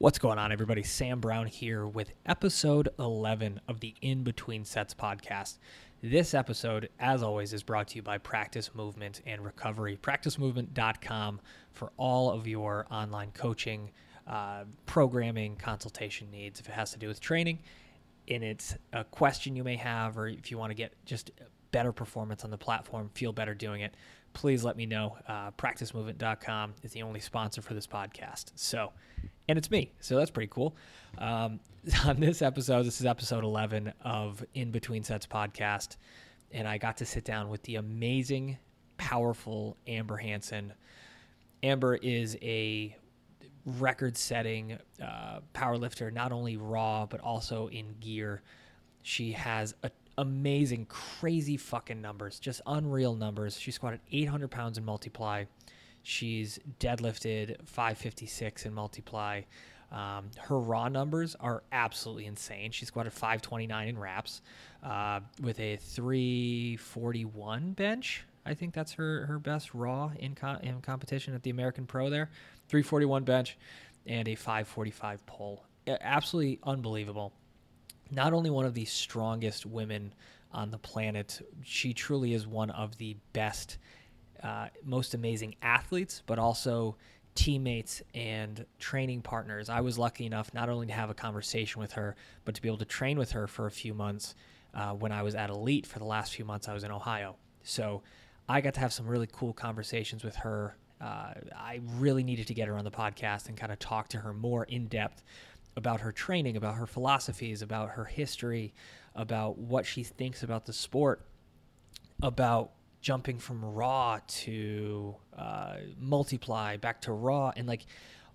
What's going on, everybody? Sam Brown here with episode 11 of the In Between Sets podcast. This episode, as always, is brought to you by Practice Movement and Recovery. PracticeMovement.com for all of your online coaching, uh, programming, consultation needs. If it has to do with training, and it's a question you may have, or if you want to get just better performance on the platform, feel better doing it, please let me know. Uh, PracticeMovement.com is the only sponsor for this podcast. So, and it's me. So that's pretty cool. Um, on this episode, this is episode 11 of In Between Sets podcast. And I got to sit down with the amazing, powerful Amber Hansen. Amber is a record setting uh, powerlifter, not only raw, but also in gear. She has a, amazing, crazy fucking numbers, just unreal numbers. She squatted 800 pounds in multiply. She's deadlifted 556 in multiply. Um, her raw numbers are absolutely insane. She squatted 529 in reps uh, with a 341 bench. I think that's her, her best raw in, co- in competition at the American Pro there. 341 bench and a 545 pull. Absolutely unbelievable. Not only one of the strongest women on the planet, she truly is one of the best, uh, most amazing athletes, but also teammates and training partners. I was lucky enough not only to have a conversation with her, but to be able to train with her for a few months uh, when I was at Elite for the last few months I was in Ohio. So I got to have some really cool conversations with her. Uh, I really needed to get her on the podcast and kind of talk to her more in depth about her training, about her philosophies, about her history, about what she thinks about the sport, about jumping from raw to uh, multiply back to raw and like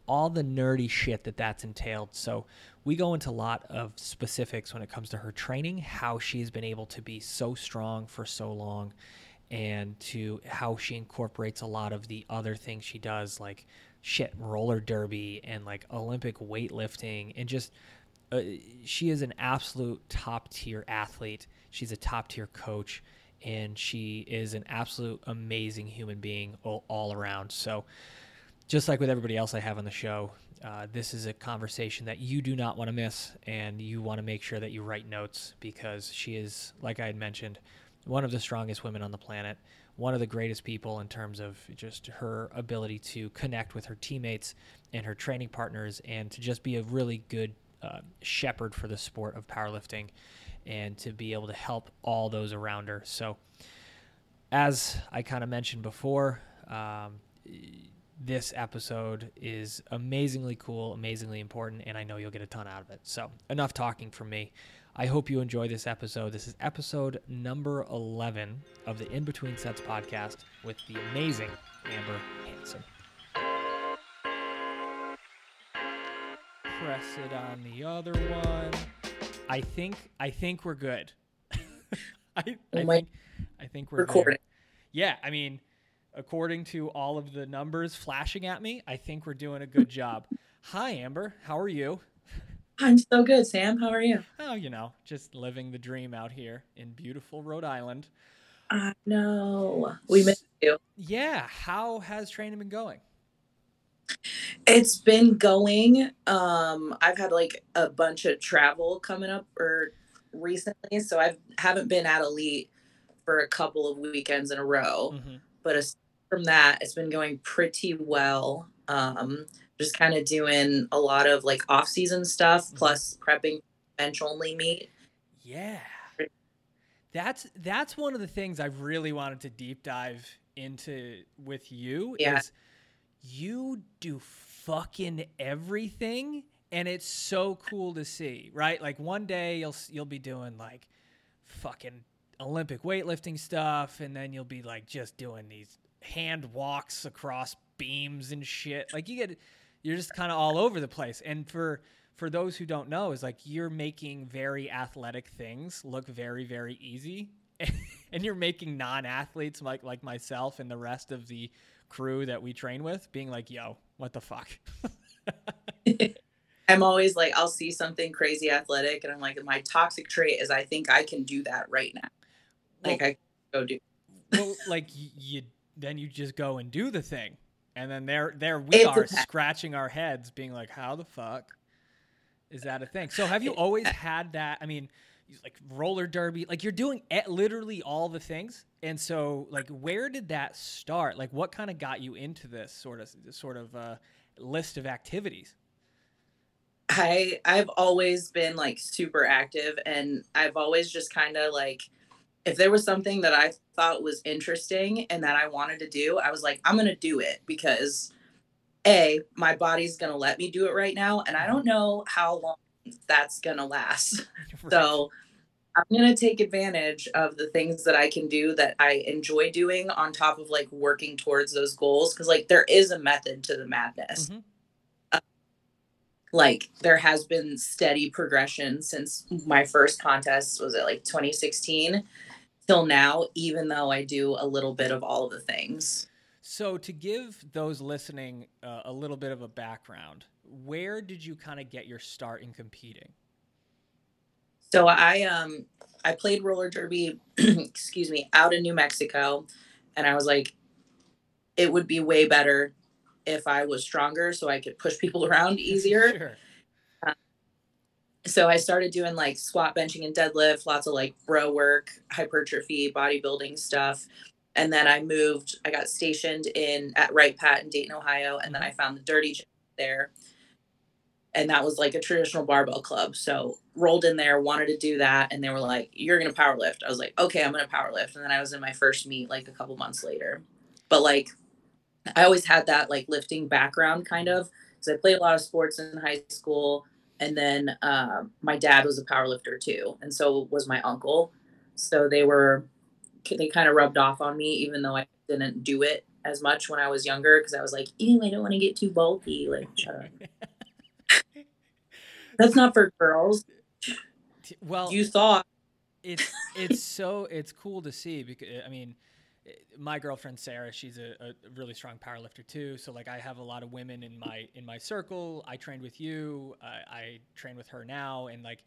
all the nerdy shit that that's entailed. So we go into a lot of specifics when it comes to her training, how she's been able to be so strong for so long, and to how she incorporates a lot of the other things she does, like shit roller derby and like Olympic weightlifting, and just uh, she is an absolute top tier athlete. She's a top tier coach and she is an absolute amazing human being all, all around. So, just like with everybody else I have on the show, uh, this is a conversation that you do not want to miss, and you want to make sure that you write notes because she is, like I had mentioned, one of the strongest women on the planet, one of the greatest people in terms of just her ability to connect with her teammates and her training partners, and to just be a really good uh, shepherd for the sport of powerlifting and to be able to help all those around her. So, as I kind of mentioned before, um, this episode is amazingly cool, amazingly important, and I know you'll get a ton out of it. So, enough talking from me. I hope you enjoy this episode. This is episode number 11 of the In Between Sets podcast with the amazing Amber Hansen. Press it on the other one. I think I think we're good. I, I think I think we're recording. There. Yeah, I mean, according to all of the numbers flashing at me, I think we're doing a good job. Hi, Amber. How are you? I'm so good, Sam. How are you? Oh, you know, just living the dream out here in beautiful Rhode Island. I know. We miss you. Yeah. How has training been going? It's been going. Um, I've had like a bunch of travel coming up or recently, so I haven't been at Elite for a couple of weekends in a row. Mm-hmm. But from that, it's been going pretty well. Um, just kind of doing a lot of like off season stuff mm-hmm. plus prepping bench only meet. Yeah. That's that's one of the things I've really wanted to deep dive into with you yeah. is you do fucking everything and it's so cool to see, right? Like one day you'll you'll be doing like fucking Olympic weightlifting stuff and then you'll be like just doing these hand walks across beams and shit. Like you get you're just kind of all over the place. And for for those who don't know is like you're making very athletic things look very very easy. and you're making non-athletes like like myself and the rest of the crew that we train with being like, yo, what the fuck? I'm always like, I'll see something crazy athletic, and I'm like, my toxic trait is I think I can do that right now. Like well, I go do. well, like you, then you just go and do the thing, And then there there we are scratching our heads, being like, "How the fuck is that a thing?" So have you always had that? I mean, like roller derby, like you're doing literally all the things. And so, like, where did that start? Like, what kind of got you into this sort of sort of uh, list of activities? I I've always been like super active and I've always just kind of like if there was something that I thought was interesting and that I wanted to do, I was like I'm going to do it because a my body's going to let me do it right now and I don't know how long that's going to last. So I'm going to take advantage of the things that I can do that I enjoy doing on top of like working towards those goals cuz like there is a method to the madness Mhm. like there has been steady progression since my first contest was it like 2016 till now even though i do a little bit of all of the things So, to give those listening uh, a little bit of a background, where did you kind of get your start in competing? so i um i played roller derby excuse me out in new mexico and i was like it would be way better if i was stronger so i could push people around easier sure. So I started doing like squat benching and deadlift, lots of like bro work, hypertrophy, bodybuilding stuff. And then I moved, I got stationed in at Wright Pat in Dayton, Ohio, and then I mm-hmm. found the dirty gym there. And that was like a traditional barbell club. So rolled in there, wanted to do that, and they were like, You're gonna power lift. I was like, Okay, I'm gonna power lift. And then I was in my first meet like a couple months later. But like I always had that like lifting background kind of because I played a lot of sports in high school and then uh, my dad was a power lifter too and so was my uncle. So they were they kind of rubbed off on me even though i didn't do it as much when i was younger because i was like ew i don't want to get too bulky like that's not for girls. Well, you thought it's it's so it's cool to see because I mean, my girlfriend Sarah, she's a, a really strong powerlifter too. So like, I have a lot of women in my in my circle. I trained with you. I, I train with her now, and like,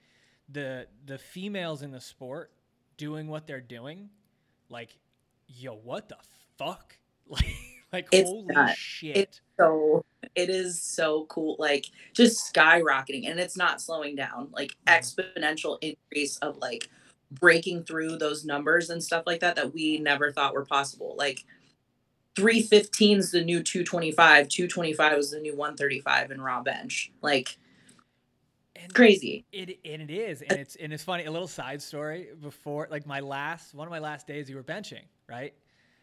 the the females in the sport doing what they're doing, like, yo, what the fuck, like, like It's holy nuts. shit. so it is so cool like just skyrocketing and it's not slowing down like Mhm. exponential increase of like breaking through those numbers and stuff like that that we never thought were possible like 315 is the new 225 225 is the new 135 in raw bench like And- crazy It and it is, and it's and it's funny. A little side story before, like my last one of my last days, you were benching, right?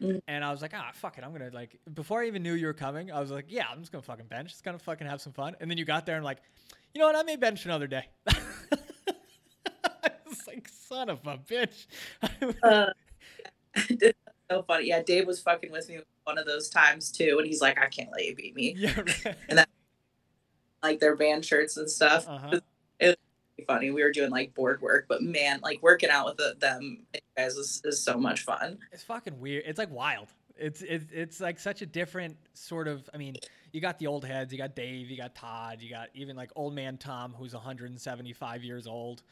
Mhm. And I was like, ah, fuck it, I'm gonna like. Before I even knew you were coming, I was like, yeah, I'm just gonna fucking bench. Just gonna fucking have some fun. And then you got there and like, you know what? I may bench another day. Was like, son of a bitch. uh, so funny yeah dave was fucking with me one of those times too and he's like i can't let you beat me yeah. Right. like their band shirts and stuff Uh-huh. funny. We were doing like board work, but man, like working out with the, them guys is, is so much fun. It's fucking weird. It's like wild. It's it's it's like such a different sort of. I mean, you got the old heads. You got Dave. You got Todd. You got even like old man Tom, who's 175 years old.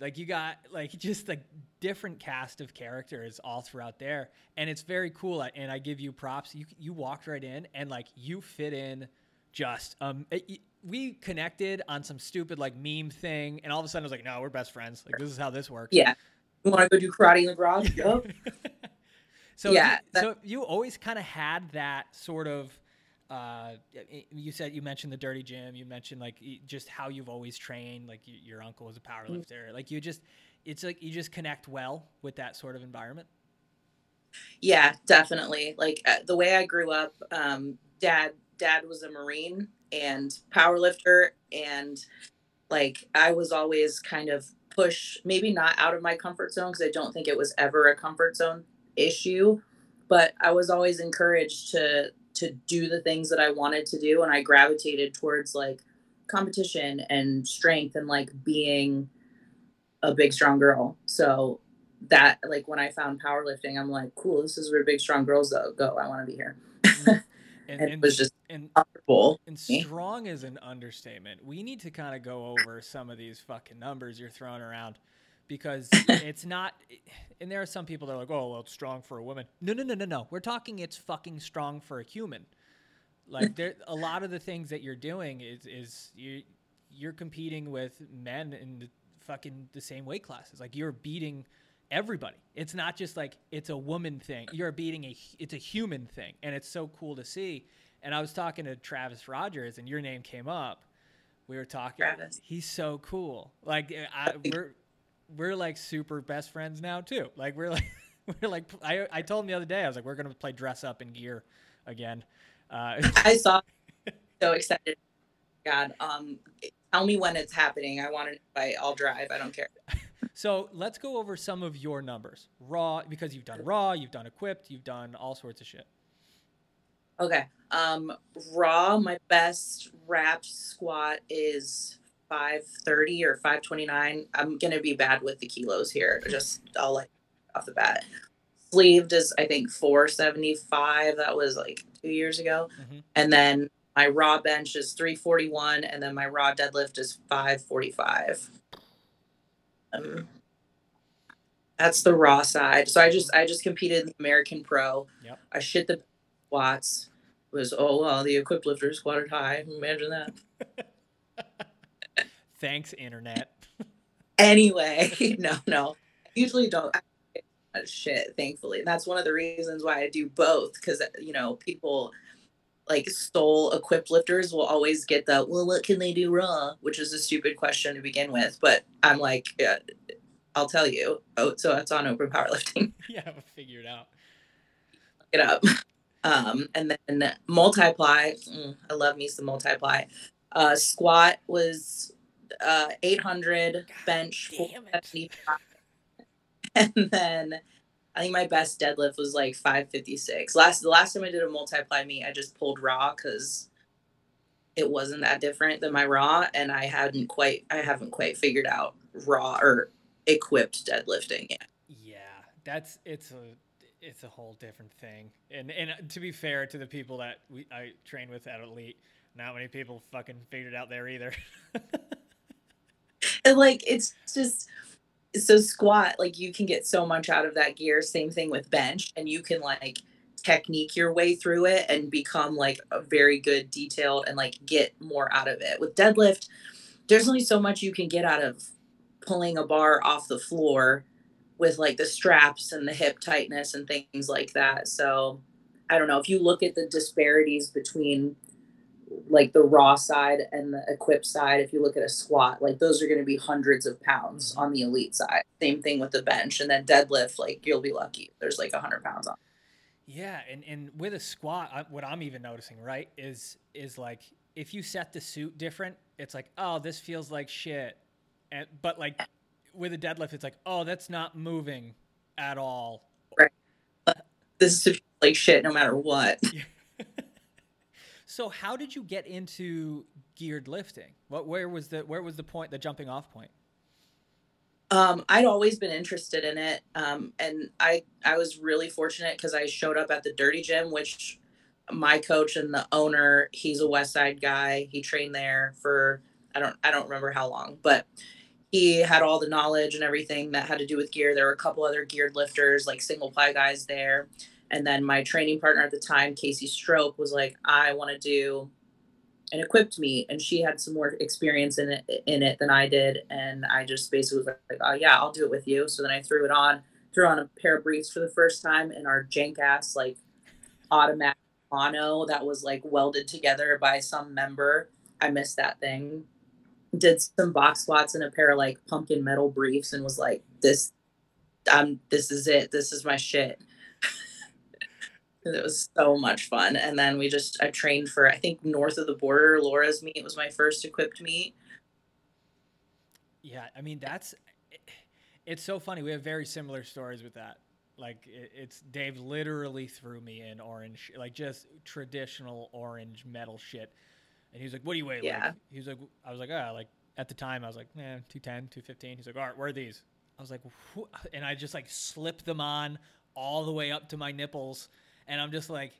Like you got like just a different cast of characters all throughout there, and it's very cool. And I give you props. You you walked right in, and like you fit in. Just um, it- we connected on some stupid like meme thing, and all of a sudden I was like, no, we're best friends. Like this is how this works. Yeah. You want to go do karate in the garage? Yup. so Yeah, you, so you always kind of had that sort of. Uh, you said you mentioned the dirty gym. You mentioned like just how you've always trained. Like y- your uncle was a power Mm-hmm. lifter. Like you just, it's like you just connect well with that sort of environment. Yeah, definitely. Like uh, the way I grew up, um, dad dad was a marine and power lifter, and like I was always kind of push maybe not out of my comfort zone because I don't think it was ever a comfort zone issue, but I was always encouraged to to do the things that I wanted to do, and I gravitated towards like competition and strength and like being a big strong girl. So that like when I found powerlifting, I'm like, cool, this is where big strong girls go. go. I want to be here. Mm-hmm. And, And it was just and, comfortable. and strong is an understatement. We need to kind of go over some of these fucking numbers you're throwing around because it's not. And there are some people that are like, "Oh, well, it's strong for a woman." No, no, no, no, no. We're talking it's fucking strong for a human. Like there, a lot of the things that you're doing is is you you're competing with men in the fucking the same weight classes. Like you're beating everybody. It's not just like it's a woman thing. You're beating a it's a human thing, and it's so cool to see. And I was talking to Travis Rogers, and your name came up. We were talking. Travis. He's so cool. Like I, we're we're like super best friends now too. Like we're like we're like I I told him the other day I was like we're gonna play dress up in gear again. Uh, I saw. so excited. God, um, tell me when it's happening. I want to. I'll drive. I don't care. so let's go over some of your numbers. Raw because you've done raw, you've done equipped, you've done all sorts of shit. Okay. Um, raw. My best wrapped squat is 530 or 529. I'm gonna be bad with the kilos here. Just I'll like off the bat. Sleeved is I think 475. That was like two years ago. Mhm. And then my raw bench is 341, and then my raw deadlift is 545. Um, that's the raw side. So I just I just competed in the American Pro. Yep. I shit the squats. It was oh well the equipped lifter squatted high. Imagine that. Thanks, internet. Anyway, no, no. I usually don't shit, thankfully. And that's one of the reasons why I do both, because you know, people like stole equipped lifters will always get the well, what can they do wrong Which is a stupid question to begin with. But I'm like, yeah, I'll tell you. Oh, so it's on open powerlifting. yeah, I'll figure it out. It up. Um, and then multiply. mm, I love me some multiply. Uh, squat was uh 800 bench damn it. and then I think my best deadlift was like 556. Last the last time I did a multiply meet, I just pulled raw because it wasn't that different than my raw, and I hadn't quite I haven't quite figured out raw or equipped deadlifting yet. Yeah, that's it's a it's a whole different thing. And and to be fair to the people that we I train with at Elite, not many people fucking figured out there either. Like it's just so squat, like you can get so much out of that gear. Same thing with bench, and you can like technique your way through it and become like a very good detailed and like get more out of it. With deadlift, there's only so much you can get out of pulling a bar off the floor with like the straps and the hip tightness and things like that. So I don't know if you look at the disparities between like the raw side and the equipped side if you look at a squat like those are going to be hundreds of pounds mm-hmm. on the elite side. Same thing with the bench and then deadlift like you'll be lucky there's like 100 pounds on. Yeah, and and with a squat, I, what I'm even noticing, right, is is like if you set the suit different, it's like, oh, this feels like shit. And but like with a deadlift, it's like, oh, that's not moving at all. this is like shit no matter what So how did you get into geared lifting? What where was the where was the point, the jumping off point? um i'd always been interested in it um and i i was really fortunate because i showed up at the dirty gym which my coach and the owner he's a Westside guy he trained there for i don't i don't remember how long but he had all the knowledge and everything that had to do with gear there were a couple other geared lifters like single ply guys there and then my training partner at the time casey stroke was like i want to do an equipped meet. And she had some more experience in it in it than I did. And I just basically was like oh yeah I'll do it with you. So then I threw it on threw on a pair of briefs for the first time in our jank ass like automatic mono that was like welded together by some member. I missed that thing. Did some box squats in a pair of like pumpkin metal briefs and was like this um this is it. This is my shit it was so much fun. And then we just I trained for I think north of the border, Laura's meet was my first equipped meet. Yeah, I mean that's it's so funny. We have very similar stories with that. Like it's Dave literally threw me in orange, like just traditional orange metal shit. And he was like, "What do you weigh?" Yeah. Like, he was like, "I was like, ah, like at the time I was like, eh, 210, 215." He's like, "All right, where are these?" I was like, and I just like slipped them on all the way up to my nipples, and I'm just like,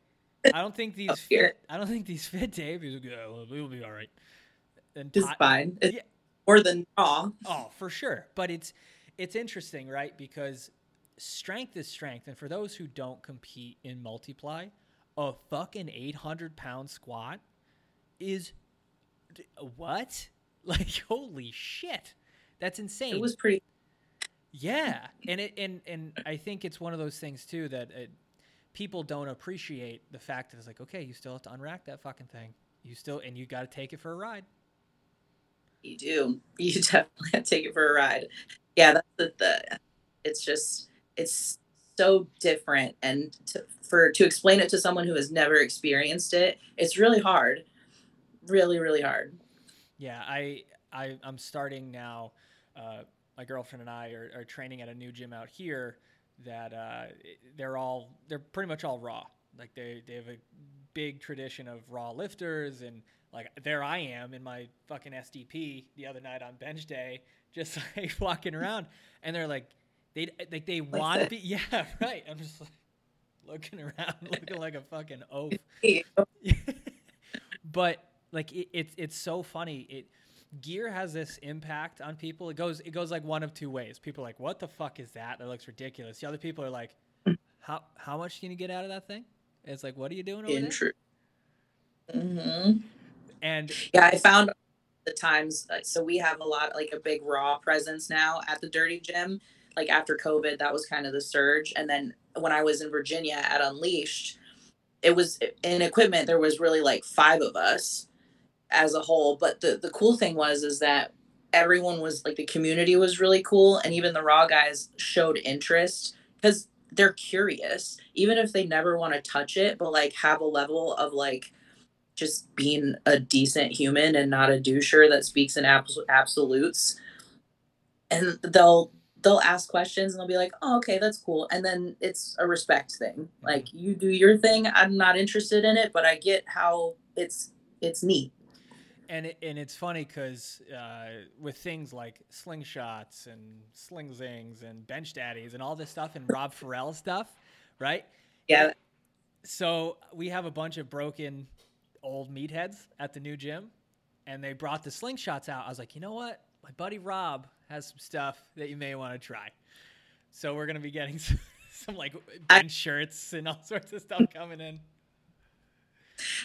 I don't think these fit. I don't think these fit, Dave. He's like, "Yeah, well, we'll be all right." And It's Ty- fine. It's Yeah. more than raw. Oh, for sure. But it's it's interesting, right? Because strength is strength, and for those who don't compete in multiply, a fucking 800 pound squat is what? Like, holy shit. That's insane. It was pretty. Yeah. And it, and, and I think it's one of those things too that it, people don't appreciate the fact that it's like, okay, you still have to unrack that fucking thing. You still, and you got to take it for a ride. You do. You definitely have to take it for a ride. Yeah. That's the, the it's just, it's so different. And to, for, to explain it to someone who has never experienced it, it's really hard. Really, really hard. Yeah, I, I I'm starting now. Uh, my girlfriend and I are, are, training at a new gym out here that uh, they're all they're pretty much all raw. Like they they have a big tradition of raw lifters and like there I am in my fucking SDP the other night on bench day, just like walking around, and they're like they like they want to be yeah right. I'm just like looking around looking like a fucking oaf. but like it, it's it's so funny. It gear has this impact on people. It goes it goes like one of two ways. People are like, "What the fuck is that? That looks ridiculous." The other people are like, "How how much can you get out of that thing?" And it's like, "What are you doing over Intru- there?" Mm-hmm. And yeah, I found the times. Uh, so we have a lot like a big raw presence now at the Dirty Gym. Like after COVID, that was kind of the surge, and then when I was in Virginia at Unleashed, it was in equipment. There was really like five of us as a whole. But the the cool thing was is that everyone was like the community was really cool, and even the raw guys showed interest because they're curious, even if they never want to touch it, but like have a level of like just being a decent human and not a doucher that speaks in abs- absolutes. And they'll they'll ask questions and they'll be like, "Oh, okay, that's cool." And then it's a respect thing. Mm-hmm. Like you do your thing, I'm not interested in it, but I get how it's it's neat and it, and it's funny because uh, with things like slingshots and sling zings and bench daddies and all this stuff and Rob Farrell stuff, right? Yeah. So we have a bunch of broken old meatheads at the new gym, and they brought the slingshots out. I was like, you know what? My buddy Rob has some stuff that you may want to try. So we're gonna be getting some, some like bench shirts and all sorts of stuff coming in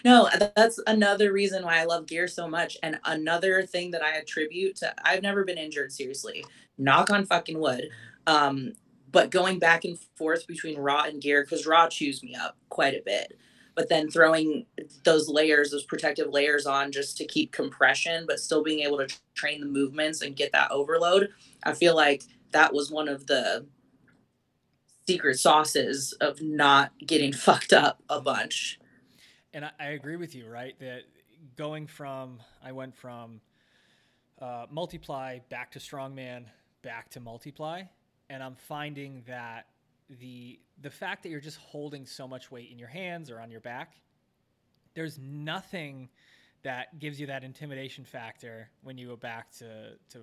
no that's another reason why i love gear so much and another thing that i attribute to i've never been injured seriously. Knock on fucking wood. Um but going back and forth between raw and gear because raw chews me up quite a bit. But then throwing those layers those protective layers on just to keep compression but still being able to train the movements and get that overload i feel like that was one of the secret sauces of not getting fucked up a bunch and I, I, agree with you, right? That going from I went from uh, multiply back to strongman, back to multiply, and I'm finding that the the fact that you're just holding so much weight in your hands or on your back, there's nothing that gives you that intimidation factor when you go back to to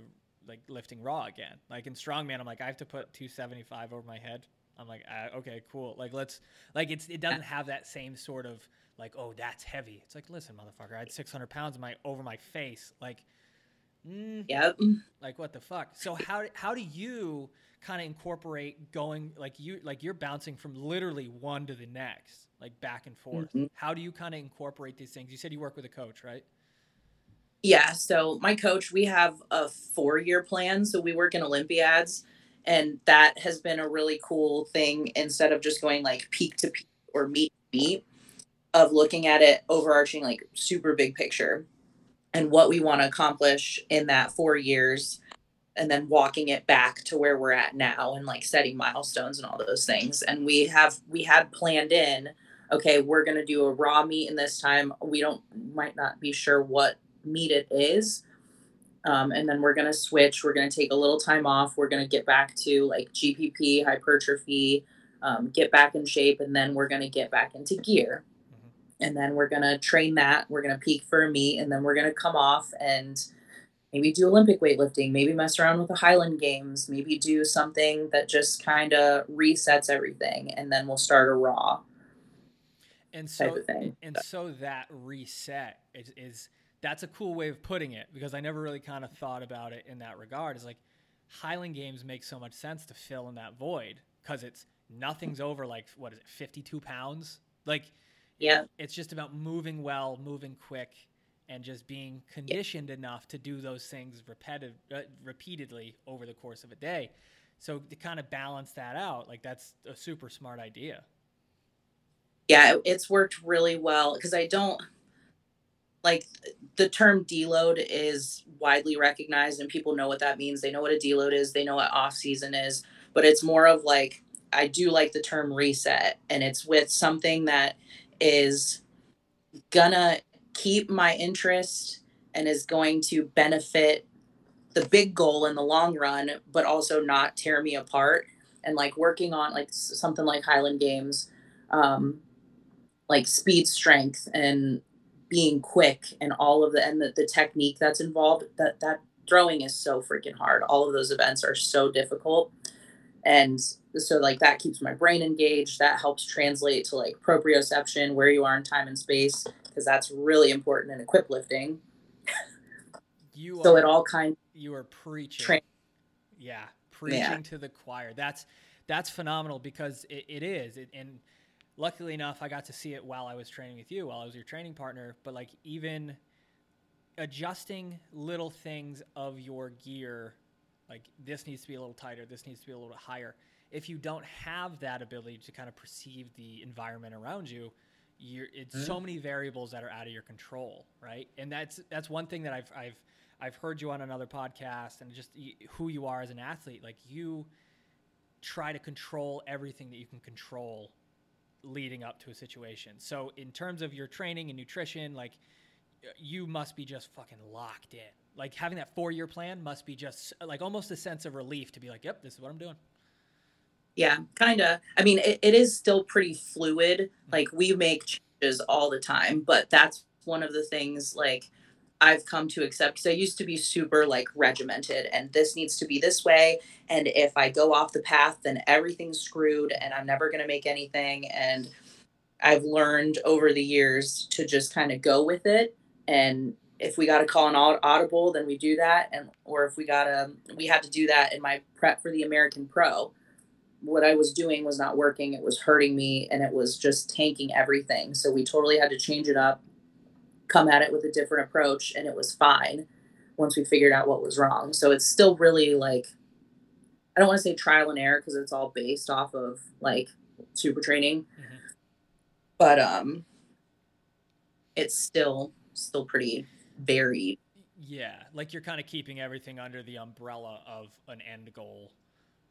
like lifting raw again. Like in strongman, I'm like I have to put 275 over my head. I'm like uh, okay, cool. Like let's like it's it doesn't have that same sort of like, oh, that's heavy. It's like, listen, motherfucker, I had 600 pounds in my over my face. Like, mm, yep. Like, what the fuck? So how how do you kind of incorporate going like you like you're bouncing from literally one to the next, like back and forth? Mm-hmm. How do you kind of incorporate these things? You said you work with a coach, right? Yeah. So my coach, we have a four year plan. So we work in Olympiads, and that has been a really cool thing. Instead of just going like peak to peak or meet meet of looking at it overarching like super big picture and what we want to accomplish in that four years and then walking it back to where we're at now and like setting milestones and all those things and we have we had planned in okay we're going to do a raw meet in this time we don't might not be sure what meet it is um, and then we're going to switch we're going to take a little time off we're going to get back to like gpp hypertrophy um, get back in shape and then we're going to get back into gear and then we're gonna train that. We're gonna peak for a meet, and then we're gonna come off and maybe do Olympic weightlifting, maybe mess around with the Highland Games, maybe do something that just kind of resets everything, and then we'll start a raw. And so, and so that reset is, is that's a cool way of putting it because I never really kind of thought about it in that regard. Is like Highland Games make so much sense to fill in that void because it's nothing's over like what is it, fifty two pounds, like Yeah. It's just about moving well, moving quick, and just being conditioned enough to do those things repeated, uh, repeatedly over the course of a day. So to kind of balance that out, like that's a super smart idea. Yeah, it's worked really well because I don't like the term deload is widely recognized and people know what that means. They know what a deload is, they know what off season is, but it's more of like I do like the term reset and it's with something that is gonna keep my interest and is going to benefit the big goal in the long run, but also not tear me apart. And like working on like something like Highland Games, um, like speed, strength, and being quick, and all of the and the, the technique that's involved. That that throwing is so freaking hard. All of those events are so difficult, and so like that keeps my brain engaged. That helps translate to like proprioception, where you are in time and space, because that's really important in equip lifting. You so are, it all kind you are preaching. Tra- yeah, preaching yeah. to the choir. That's that's phenomenal because it, it is. It, and luckily enough, I got to see it while I was training with you, while I was your training partner. But like even adjusting little things of your gear, like this needs to be a little tighter, this needs to be a little higher. If you don't have that ability to kind of perceive the environment around you, you're, it's mm-hmm. so many variables that are out of your control, right? And that's that's one thing that I've I've I've heard you on another podcast and just who you are as an athlete. Like you try to control everything that you can control leading up to a situation. So in terms of your training and nutrition, like you must be just fucking locked in. Like having that four year plan must be just like almost a sense of relief to be like, yep, this is what I'm doing. Yeah, kind of. I mean, it, it is still pretty fluid. Mm-hmm. Like we make changes all the time, but that's one of the things like I've come to accept because I used to be super like regimented and this needs to be this way. And if I go off the path, then everything's screwed and I'm never going to make anything. And I've learned over the years to just kind of go with it. And if we got to call an audible, then we do that. And, or if we got to, we had to do that in my prep for the American Pro. What I was doing was not working. It was hurting me and it was just tanking everything. So we totally had to change it up come at it with a different approach and it was fine once we figured out what was wrong. So it's still really like I don't want to say trial and error because it's all based off of like super training. Mm-hmm. But um it's still still pretty varied. Yeah, like you're kind of keeping everything under the umbrella of an end goal.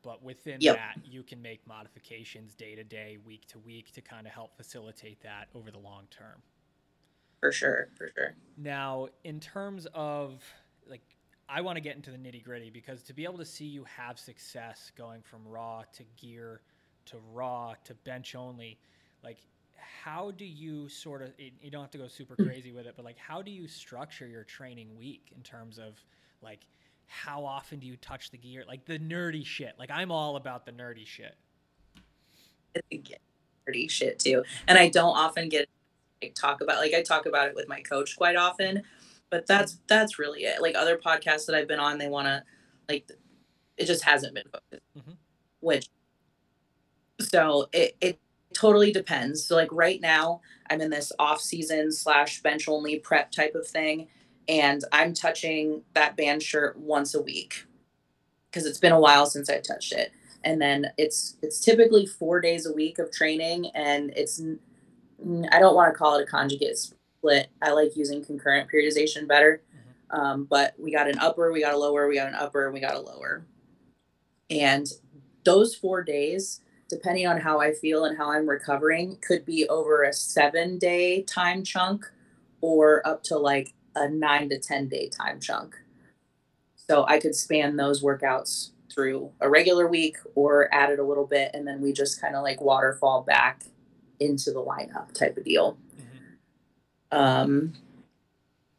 But within yep. that, you can make modifications day to day, week to week to kind of help facilitate that over the long term for sure for sure. Now in terms of like i want to get into the nitty gritty because to be able to see you have success going from raw to gear to raw to bench only like how do you sort of you don't have to go super mm. crazy with it but like how do you structure your training week in terms of like how often do you touch the gear? Like the nerdy shit. Like i'm all about the nerdy shit. Nerdy shit too. And i don't often get like talk about like I talk about it with my coach quite often, but that's that's really it. Like other podcasts that I've been on, they want to like it just hasn't been focused. Mm-hmm. Which so it it totally depends. So like right now, I'm in this off season slash bench only prep type of thing, and I'm touching that band shirt once a week because it's been a while since I touched it. And then it's it's typically four days a week of training, and it's I don't want to call it a conjugate split. I like using concurrent periodization better. Mm-hmm. Um, but we got an upper, we got a lower, we got an upper, and we got a lower. And those four days, depending on how I feel and how I'm recovering, could be over a seven day time chunk or up to like a nine to 10 day time chunk. So I could span those workouts through a regular week or add it a little bit. And then we just kind of like waterfall back into the lineup type of deal. Mm-hmm. Um,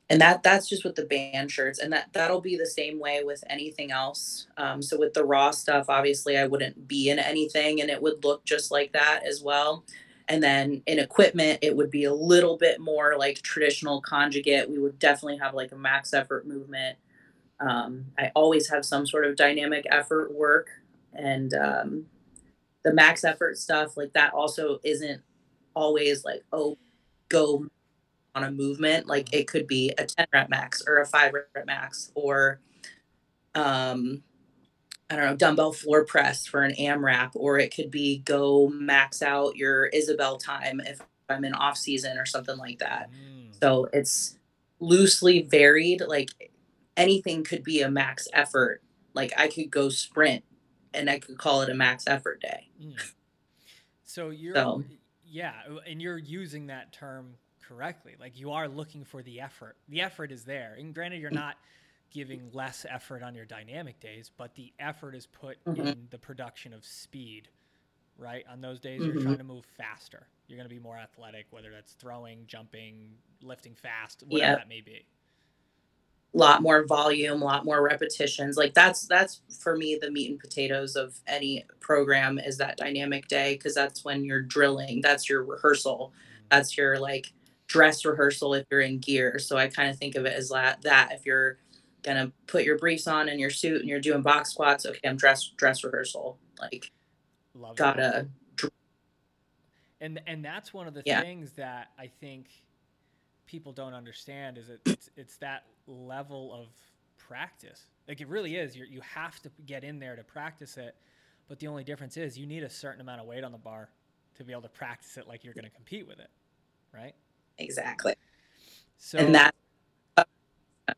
and that that's just with the band shirts, and that that'll be the same way with anything else. Um, so with the raw stuff, obviously, I wouldn't be in anything, and it would look just like that as well. And then in equipment, it would be a little bit more like traditional conjugate. We would definitely have like a max effort movement. Um, I always have some sort of dynamic effort work, and um, the max effort stuff like that also isn't always like oh go on a movement. Like it could be a 10 rep max or a five rep max or um I don't know, dumbbell floor press for an AMRAP, or it could be go max out your Isabel time if I'm in off season or something like that. Mm. So it's loosely varied. Like anything could be a max effort. Like I could go sprint and I could call it a max effort day. Mm. So you're, so. Yeah, and you're using that term correctly. Like you are looking for the effort. The effort is there. And granted, you're mm. not giving less effort on your dynamic days, but the effort is put mm-hmm. in the production of speed, right? On those days, mm-hmm. you're trying to move faster. You're going to be more athletic, whether that's throwing, jumping, lifting fast, whatever yep. that may be. Lot more volume, a lot more repetitions. Like that's that's for me the meat and potatoes of any program is that dynamic day because that's when you're drilling. That's your rehearsal. That's your like dress rehearsal if you're in gear. So I kind of think of it as that. That if you're gonna put your briefs on and your suit and you're doing box squats. Okay, I'm dress dress rehearsal. Like, Love gotta. And and that's one of the yeah. things that I think people don't understand is it, it's it's that level of practice. Like it really is. You you have to get in there to practice it. But the only difference is you need a certain amount of weight on the bar to be able to practice it like you're going to compete with it, right? Exactly. So and that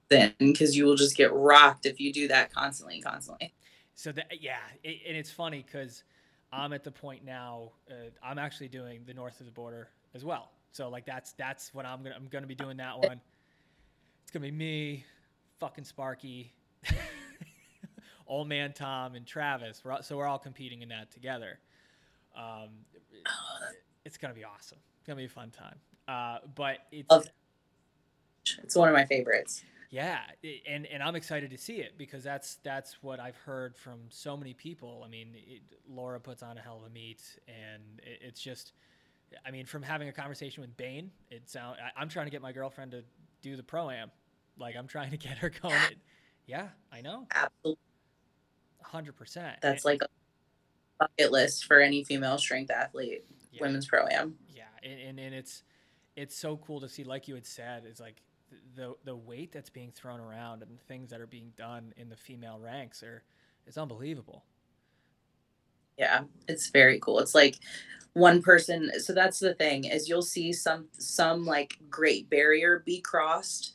then because you will just get rocked if you do that constantly and constantly. So that yeah, it, and it's funny because I'm at the point now. Uh, I'm actually doing the north of the border as well. So like that's that's what I'm gonna I'm gonna be doing that one. It's gonna be me, fucking Sparky, old man Tom, and Travis. We're all, so we're all competing in that together. Um, it's gonna be awesome. It's gonna be a fun time. Uh, but it's it's one of my favorites. Yeah, and and I'm excited to see it because that's that's what I've heard from so many people. I mean, it, Laura puts on a hell of a meet, and it, it's just, I mean, from having a conversation with Bain, it sound I, am trying to get my girlfriend to do the pro am, like I'm trying to get her going. yeah, I know. Absolutely. Hundred percent. That's like a bucket list for any female strength athlete. Yeah. Women's pro am. Yeah, and, and and it's it's so cool to see. Like you had said, it's like the the weight that's being thrown around and the things that are being done in the female ranks are it's unbelievable. Yeah, it's very cool. It's like one person so that's the thing is you'll see some some like great barrier be crossed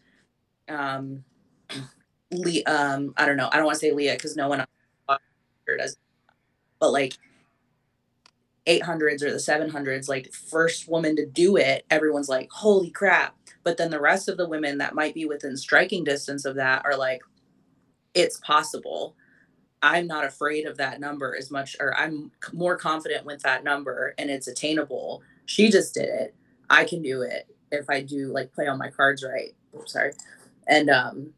um Le- um i don't know i don't want to say leah because no one does but like 800s or the 700s like first woman to do it everyone's like holy crap but then the rest of the women that might be within striking distance of that are like, it's possible. I'm not afraid of that number as much, or I'm more confident with that number and it's attainable. She just did it. I can do it if I do like play on my cards right. Oops, sorry. And um,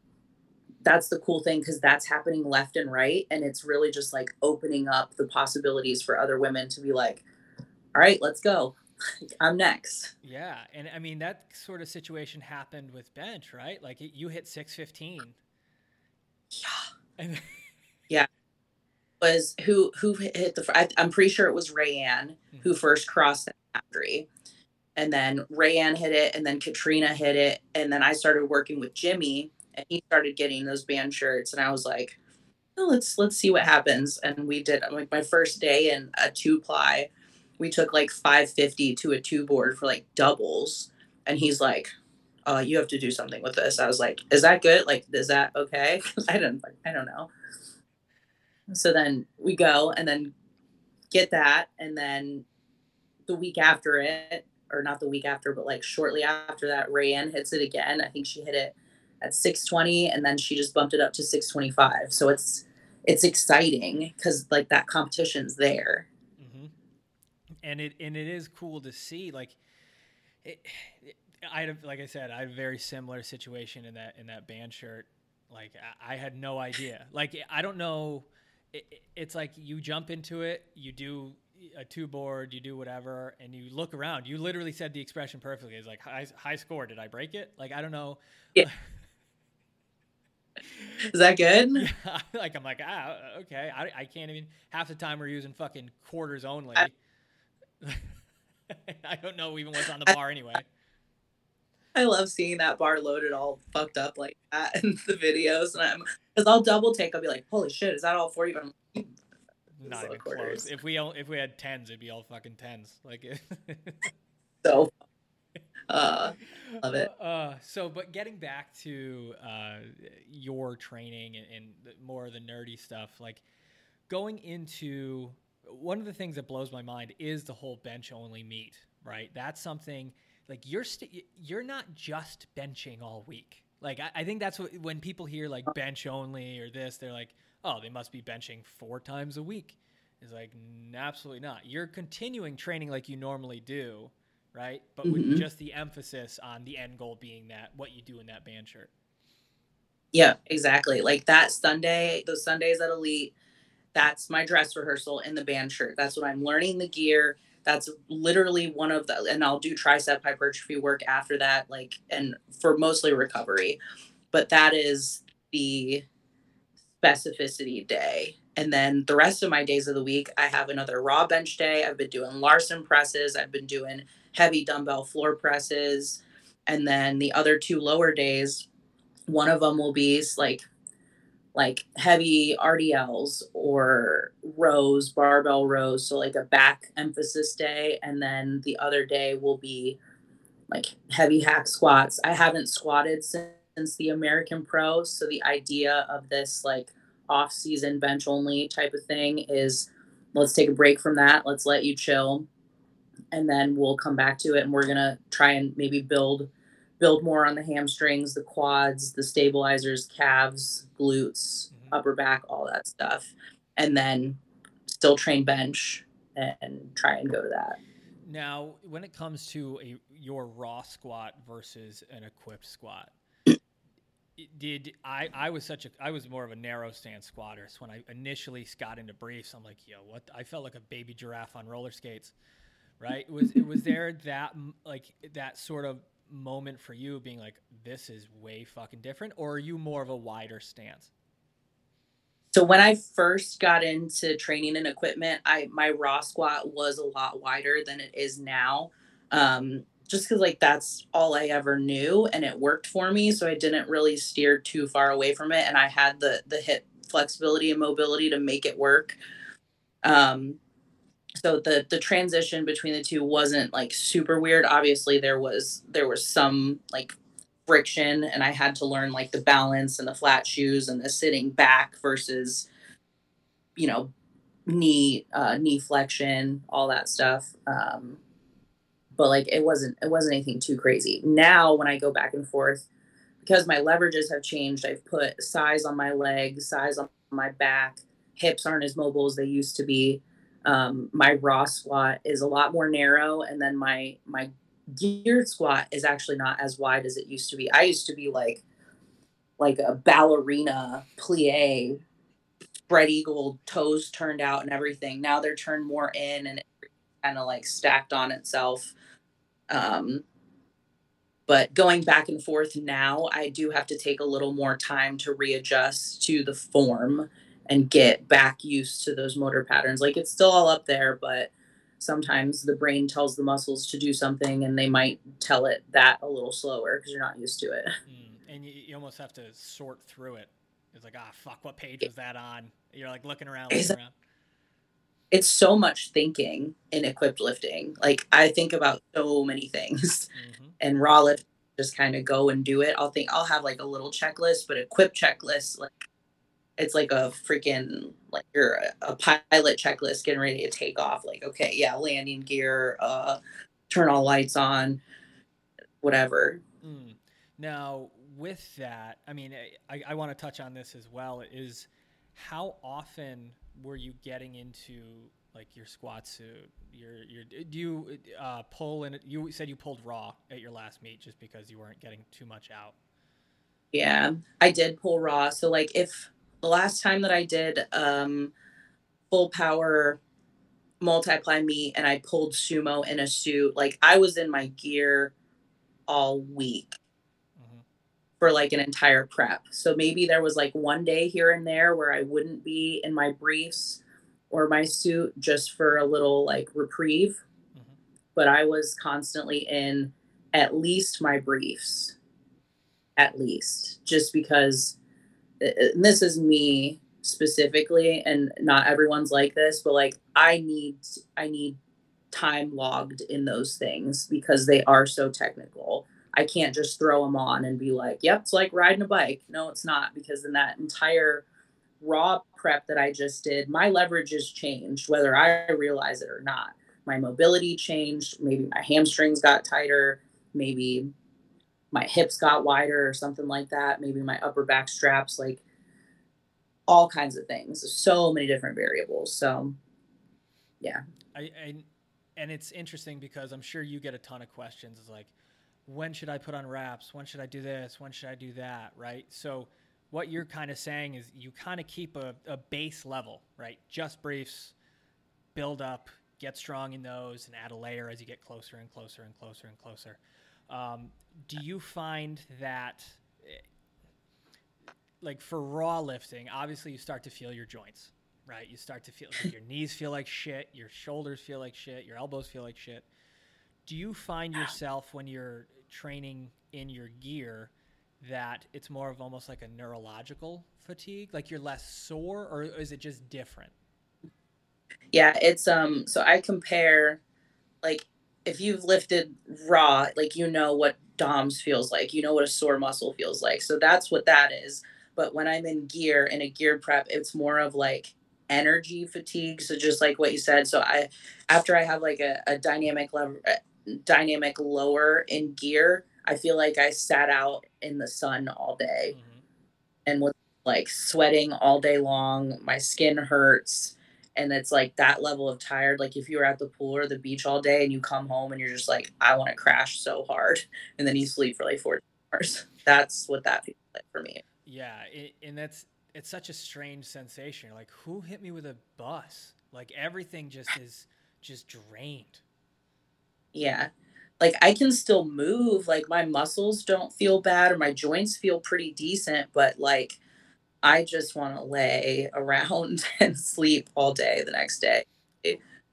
that's the cool thing because that's happening left and right. And it's really just like opening up the possibilities for other women to be like, all right, let's go. I'm next. Yeah, and I mean that sort of situation happened with bench, right? Like you hit 615. Yeah. And yeah. Was who who hit the I, am pretty sure it was Rayanne mm-hmm. who first crossed that boundary. And then Rayanne hit it and then Katrina hit it and then I started working with Jimmy and he started getting those band shirts and I was like, oh, let's let's see what happens. And we did like my first day in a two ply we took like 550 to a two board for like doubles and he's like uh you have to do something with this i was like is that good like is that okay i don't i don't know so then we go and then get that and then the week after it or not the week after but like shortly after that rayanne hits it again. I think she hit it at 620 and then she just bumped it up to 625 so it's it's exciting because like that competition's there. Mm-hmm. And it and it is cool to see like it, it, I had like I said I had a very similar situation in that in that band shirt. Like I, I had no idea. Like I don't know it, it's like you jump into it you do a two board you do whatever and you look around you literally said the expression perfectly it's like high, high score did I break it like I don't know yeah. Is that good? Yeah, like I'm like ah okay I, I can't even half the time we're using fucking quarters only. I, I don't know even what's on the bar anyway. I love seeing that bar loaded all fucked up like that in the videos. And I'm because I'll double take, I'll be like, holy shit, is that all for you? Not even quarters. close. If we all, if we had tens, it'd be all fucking tens. Like so uh love it. Uh so but getting back to uh your training and, and more of the nerdy stuff, like going into one of the things that blows my mind is the whole bench only meet, right? That's something like you're you you're not just benching all week. Like I, I think that's what when people hear like bench only or this, they're like, oh, they must be benching four times a week. It's like absolutely not. You're continuing training like you normally do, right? But mm-hmm. with just the emphasis on the end goal being that what you do in that band shirt. Yeah, exactly. Like that Sunday, those Sundays at Elite, that's my dress rehearsal in the band shirt. That's what I'm learning the gear. That's literally one of the, and I'll do tricep hypertrophy work after that, like, and for mostly recovery. But that is the specificity day. And then the rest of my days of the week, I have another raw bench day. I've been doing Larsen presses, I've been doing heavy dumbbell floor presses. And then the other two lower days, one of them will be like like heavy RDLs or rows, barbell rows. So like a back emphasis day. And then the other day will be like heavy hack squats. I haven't squatted since, the American Pro. So the idea of this like off season bench only type of thing is let's take a break from that. Let's let you chill. And then we'll come back to it and we're going to try and maybe build build more on the hamstrings, the quads, the stabilizers, calves, glutes, mm-hmm. upper back, all that stuff. And then still train bench and try and go to that. Now, when it comes to a your raw squat versus an equipped squat, did I I was such a I was more of a narrow stance squatter. So when I initially got into briefs, I'm like, yo, what? I felt like a baby giraffe on roller skates, right? Was was there that like that sort of moment for you being like, this is way fucking different? Or are you more of a wider stance? So when I first got into training and equipment, I my raw squat was a lot wider than it is now. Um, just because like that's all I ever knew and it worked for me. So I didn't really steer too far away from it. And I had the the hip flexibility and mobility to make it work. Um, so the the transition between the two wasn't like super weird. Obviously there was there was some like friction and i had to learn like the balance and the flat shoes and the sitting back versus you know knee uh, knee flexion all that stuff. Um but like it wasn't it wasn't anything too crazy. Now when i go back and forth because my leverages have changed i've put size on my legs size on my back hips aren't as mobile as they used to be um, my raw squat is a lot more narrow, and then my my geared squat is actually not as wide as it used to be. I used to be like like a ballerina plie, spread eagle, toes turned out and everything. Now they're turned more in and kind of like stacked on itself. Um, but going back and forth now, I do have to take a little more time to readjust to the form and get back used to those motor patterns. Like it's still all up there, but sometimes the brain tells the muscles to do something and they might tell it that a little slower because you're not used to it. Mm, and you, you, almost have to sort through it. It's like, ah, fuck, what page was that on? You're like looking around, looking around. It's so much thinking in equipped lifting. Like I think about so many things mm-hmm. and raw lift just kind of go and do it. I'll think I'll have like a little checklist, but equip checklist, like it's like a freaking like you're a, a, pilot checklist getting ready to take off like okay yeah landing gear uh turn all lights on whatever mm. now with that i mean i, I want to touch on this as well is how often were you getting into like your squat suit your your do you uh, pull and you said you pulled raw at your last meet just because you weren't getting too much out yeah i did pull raw so like if the last time that I did um, full power multiply meet and I pulled sumo in a suit, like I was in my gear all week mm-hmm. for like an entire prep. So maybe there was like one day here and there where I wouldn't be in my briefs or my suit just for a little like reprieve. Mm-hmm. But I was constantly in at least my briefs. At least, just because Uh, this is me specifically and not everyone's like this but like i need i need time logged in those things because they are so technical. I can't just throw them on and be like yep it's like riding a bike. No it's not because in that entire raw prep that i just did my leverage has changed whether i realize it or not. My mobility changed maybe my hamstrings got tighter maybe my hips got wider or something like that maybe my upper back straps like all kinds of things. so many different variables. So, yeah. I, I, and it's interesting because I'm sure you get a ton of questions. It's like, when should I put on wraps? When should I do this? When should I do that? Right. So, what you're kind of saying is you kind of keep a, a base level, right? Just briefs, build up, get strong in those, and add a layer as you get closer and closer and closer and closer. Um, do you find that like for raw lifting, obviously you start to feel your joints, right? You start to feel like your knees feel like shit, your shoulders feel like shit, your elbows feel like shit. Do you find yourself when you're training in your gear that it's more of almost like a neurological fatigue, like you're less sore, or is it just different? Yeah, it's um. So I compare, like, if you've lifted raw, like you know what DOMS feels like, you know what a sore muscle feels like. So that's what that is but when I'm in gear in a gear prep, it's more of like energy fatigue. So just like what you said. So I, after I have like a, a dynamic level, uh, dynamic lower in gear, I feel like I sat out in the sun all day mm-hmm. and was like sweating all day long. My skin hurts. And it's like that level of tired. Like if you were at the pool or the beach all day and you come home and you're just like, I want to crash so hard. And then you sleep for like four hours. That's what that feels like for me. Yeah, it, and that's it's such a strange sensation. Like, who hit me with a bus? Like everything just is just drained. Yeah. Like I can still move, like my muscles don't feel bad or my joints feel pretty decent, but like I just want to lay around and sleep all day the next day.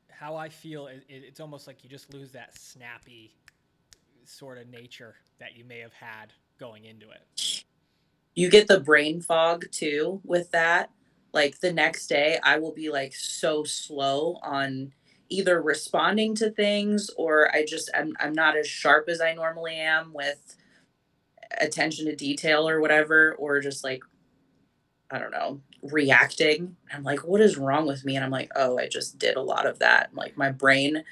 How I feel, it, it's almost like you just lose that snappy sort of nature that you may have had going into it you get the brain fog too with that. Like the next day, I will be like so slow on either responding to things or I just I'm I'm not as sharp as I normally am with attention to detail or whatever or just like I don't know, reacting. I'm like, what is wrong with me? And I'm like, oh, I just did a lot of that. Like my brain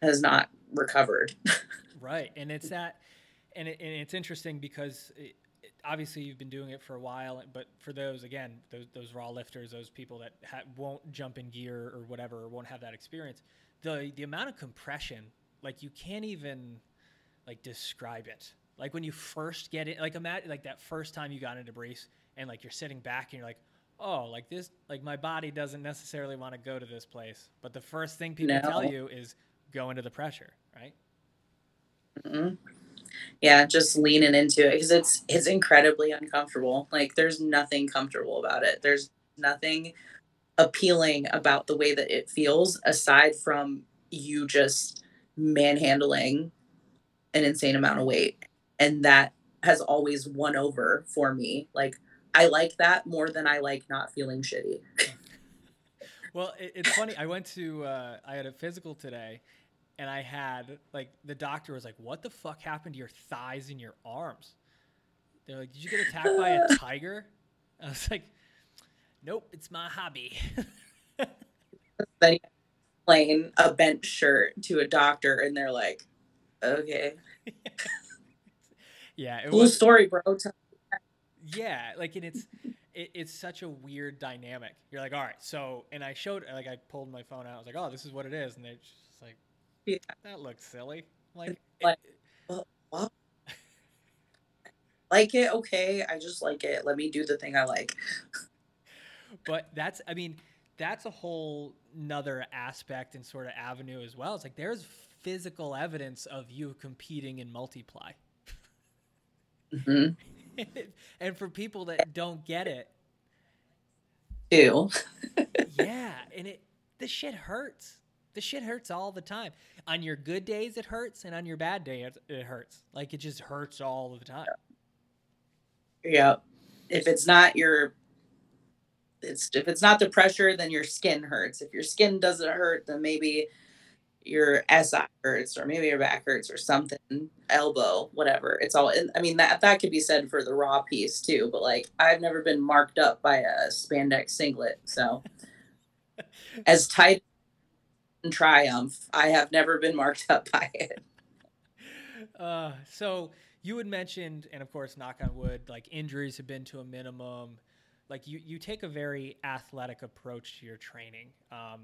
has not recovered. right. And it's that, and, it, and it's interesting because it, obviously you've been doing it for a while, but for those again, those, those raw lifters, those people that ha- won't jump in gear or whatever, or won't have that experience, the the amount of compression, like you can't even like describe it. Like when you first get it, like imagine like that first time you got into brace, and like you're sitting back and you're like, oh, like this, like my body doesn't necessarily want to go to this place, but the first thing people no. tell you is go into the pressure, right? Mm-hmm. Yeah just leaning into it because it's it's incredibly uncomfortable. Like there's nothing comfortable about it. There's nothing appealing about the way that it feels aside from you just manhandling an insane amount of weight. And that has always won over for me. Like i like that more than i like not feeling shitty well it, it's funny i went to uh, i had a physical today and I had like the doctor was like, "What the fuck happened to your thighs and your arms?" They're like, "Did you get attacked by a tiger?" I was like, "Nope, it's my hobby." then playing a bench shirt to a doctor, and they're like, "Okay." yeah, it cool was, story, bro. Yeah, like and it's it, it's such a weird dynamic. You're like, all right, so, and I showed, like, I pulled my phone out. I was like, oh, this is what it is, and they're just like, yeah. That looks silly. Like, like, it, like it, okay. I just like it. Let me do the thing I like. but that's, I mean, that's a whole nother aspect and sort of avenue as well. It's like there's physical evidence of you competing in multiply. Mm-hmm. And for people that don't get it, ew. yeah, and it the shit hurts. the shit hurts all the time. On your good days, it hurts, and on your bad day, it, it hurts. Like it just hurts all the time. Yeah. If it's not your, it's if it's not the pressure, then your skin hurts. If your skin doesn't hurt, then maybe your SI hurts, or maybe your back hurts, or something, elbow, whatever. It's all. I mean that that could be said for the raw piece too. But like, I've never been marked up by a spandex singlet, so as tight and triumph. I have never been marked up by it. Uh, so you had mentioned, and of course, knock on wood, like injuries have been to a minimum. Like you, you take a very athletic approach to your training. Um,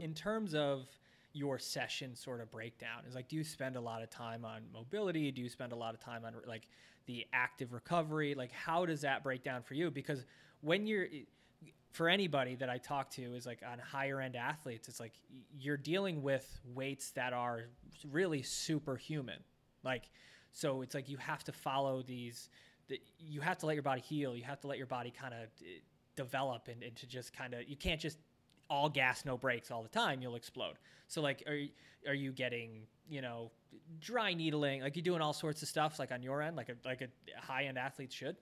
in terms of your session sort of breakdown, is like, do you spend a lot of time on mobility? Do you spend a lot of time on like the active recovery? Like, how does that break down for you? Because when you're for anybody that I talk to is like on higher end athletes, it's like you're dealing with weights that are really superhuman. Like, so it's like you have to follow these, the, you have to let your body heal. You have to let your body kind of eh, develop and, and to just kind of, you can't just all gas, no brakes all the time. You'll explode. So like, are are you getting, you know, dry needling? Like you're doing all sorts of stuff like on your end, like a, like a high end athlete should?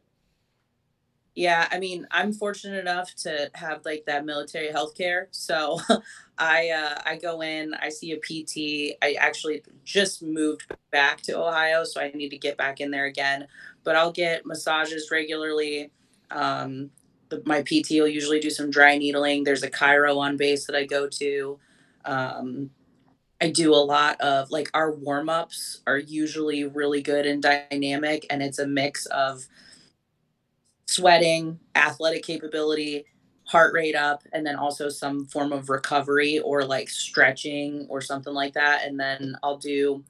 Yeah, I mean, I'm fortunate enough to have like that military healthcare. So I uh, I go in, I see a PT. I actually just moved back to Ohio, so I need to get back in there again. But I'll get massages regularly. Um, the, my PT will usually do some dry needling. There's a chiro on base that I go to. Um, I do a lot of like our warm ups are usually really good and dynamic, and it's a mix of sweating, athletic capability, heart rate up, and then also some form of recovery or like stretching or something like that. And then I'll do,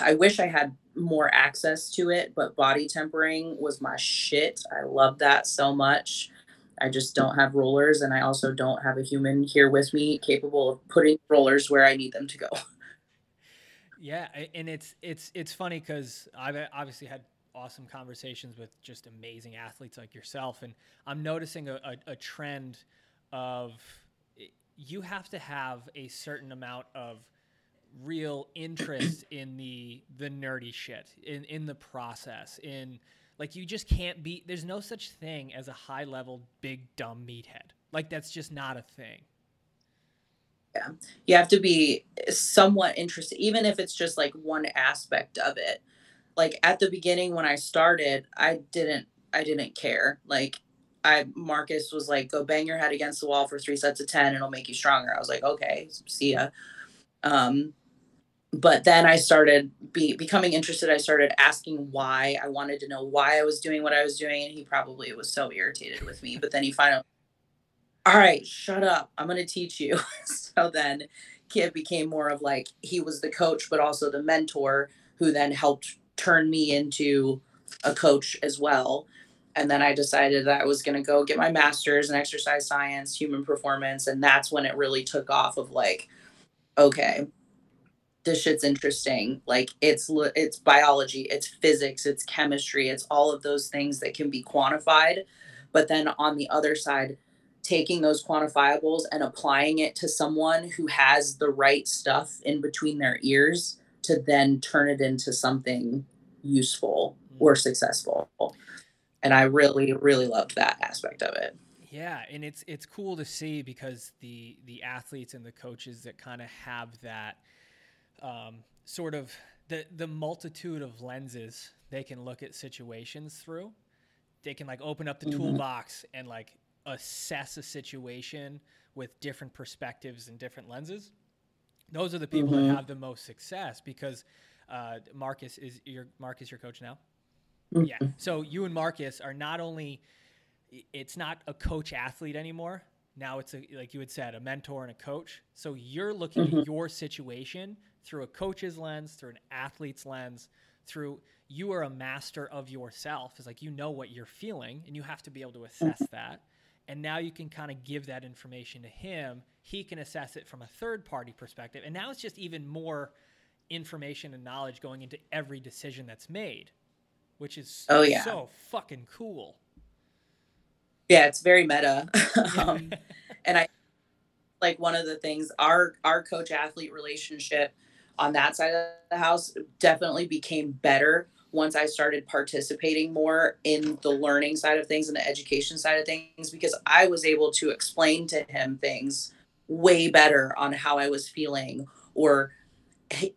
I wish I had more access to it, but body tempering was my shit. I love that so much. I just don't have rollers, and I also don't have a human here with me capable of putting rollers where I need them to go. Yeah, and it's it's it's funny because I've uh, obviously had awesome conversations with just amazing athletes like yourself. And I'm noticing a, a, a trend of you have to have a certain amount of real interest in the the nerdy shit in in the process in like you just can't be there's no such thing as a high level big dumb meathead like that's just not a thing yeah you have to be somewhat interested even if it's just like one aspect of it like at the beginning when I started, I didn't I didn't care. Like I Marcus was like, go bang your head against the wall for three sets of ten, it'll make you stronger. I was like, okay, see ya. Um, but then I started be, becoming interested. I started asking why. I wanted to know why I was doing what I was doing, and he probably was so irritated with me. But then he finally, all right, shut up. I'm gonna teach you. so then, Kid became more of like he was the coach, but also the mentor who then helped turn me into a coach as well. And then I decided that I was going to go get my master's in exercise science, human performance. And that's when it really took off of like, okay, this shit's interesting. Like it's, it's biology, it's physics, it's chemistry, it's all of those things that can be quantified. But then on the other side, taking those quantifiables and applying it to someone who has the right stuff in between their ears to then turn it into something useful or mm. successful. And I really, really loved that aspect of it. Yeah, and it's it's cool to see because the the athletes and the coaches that kind of have that um, sort of the the multitude of lenses they can look at situations through. They can like open up the mm-hmm. toolbox and like assess a situation with different perspectives and different lenses those are the people mm-hmm. that have the most success because uh, Marcus is your Marcus your coach now. Mm-hmm. Yeah. So you and Marcus are not only it's not a coach athlete anymore. Now it's a like you had said a mentor and a coach. So you're looking mm-hmm. at your situation through a coach's lens, through an athlete's lens, through you are a master of yourself. It's like you know what you're feeling and you have to be able to assess mm-hmm. that and now you can kind of give that information to him he can assess it from a third party perspective and now it's just even more information and knowledge going into every decision that's made which is oh, yeah. so fucking cool yeah it's very meta um, and i like one of the things our our coach athlete relationship on that side of the house definitely became better once I started participating more in the learning side of things and the education side of things because I was able to explain to him things way better on how I was feeling or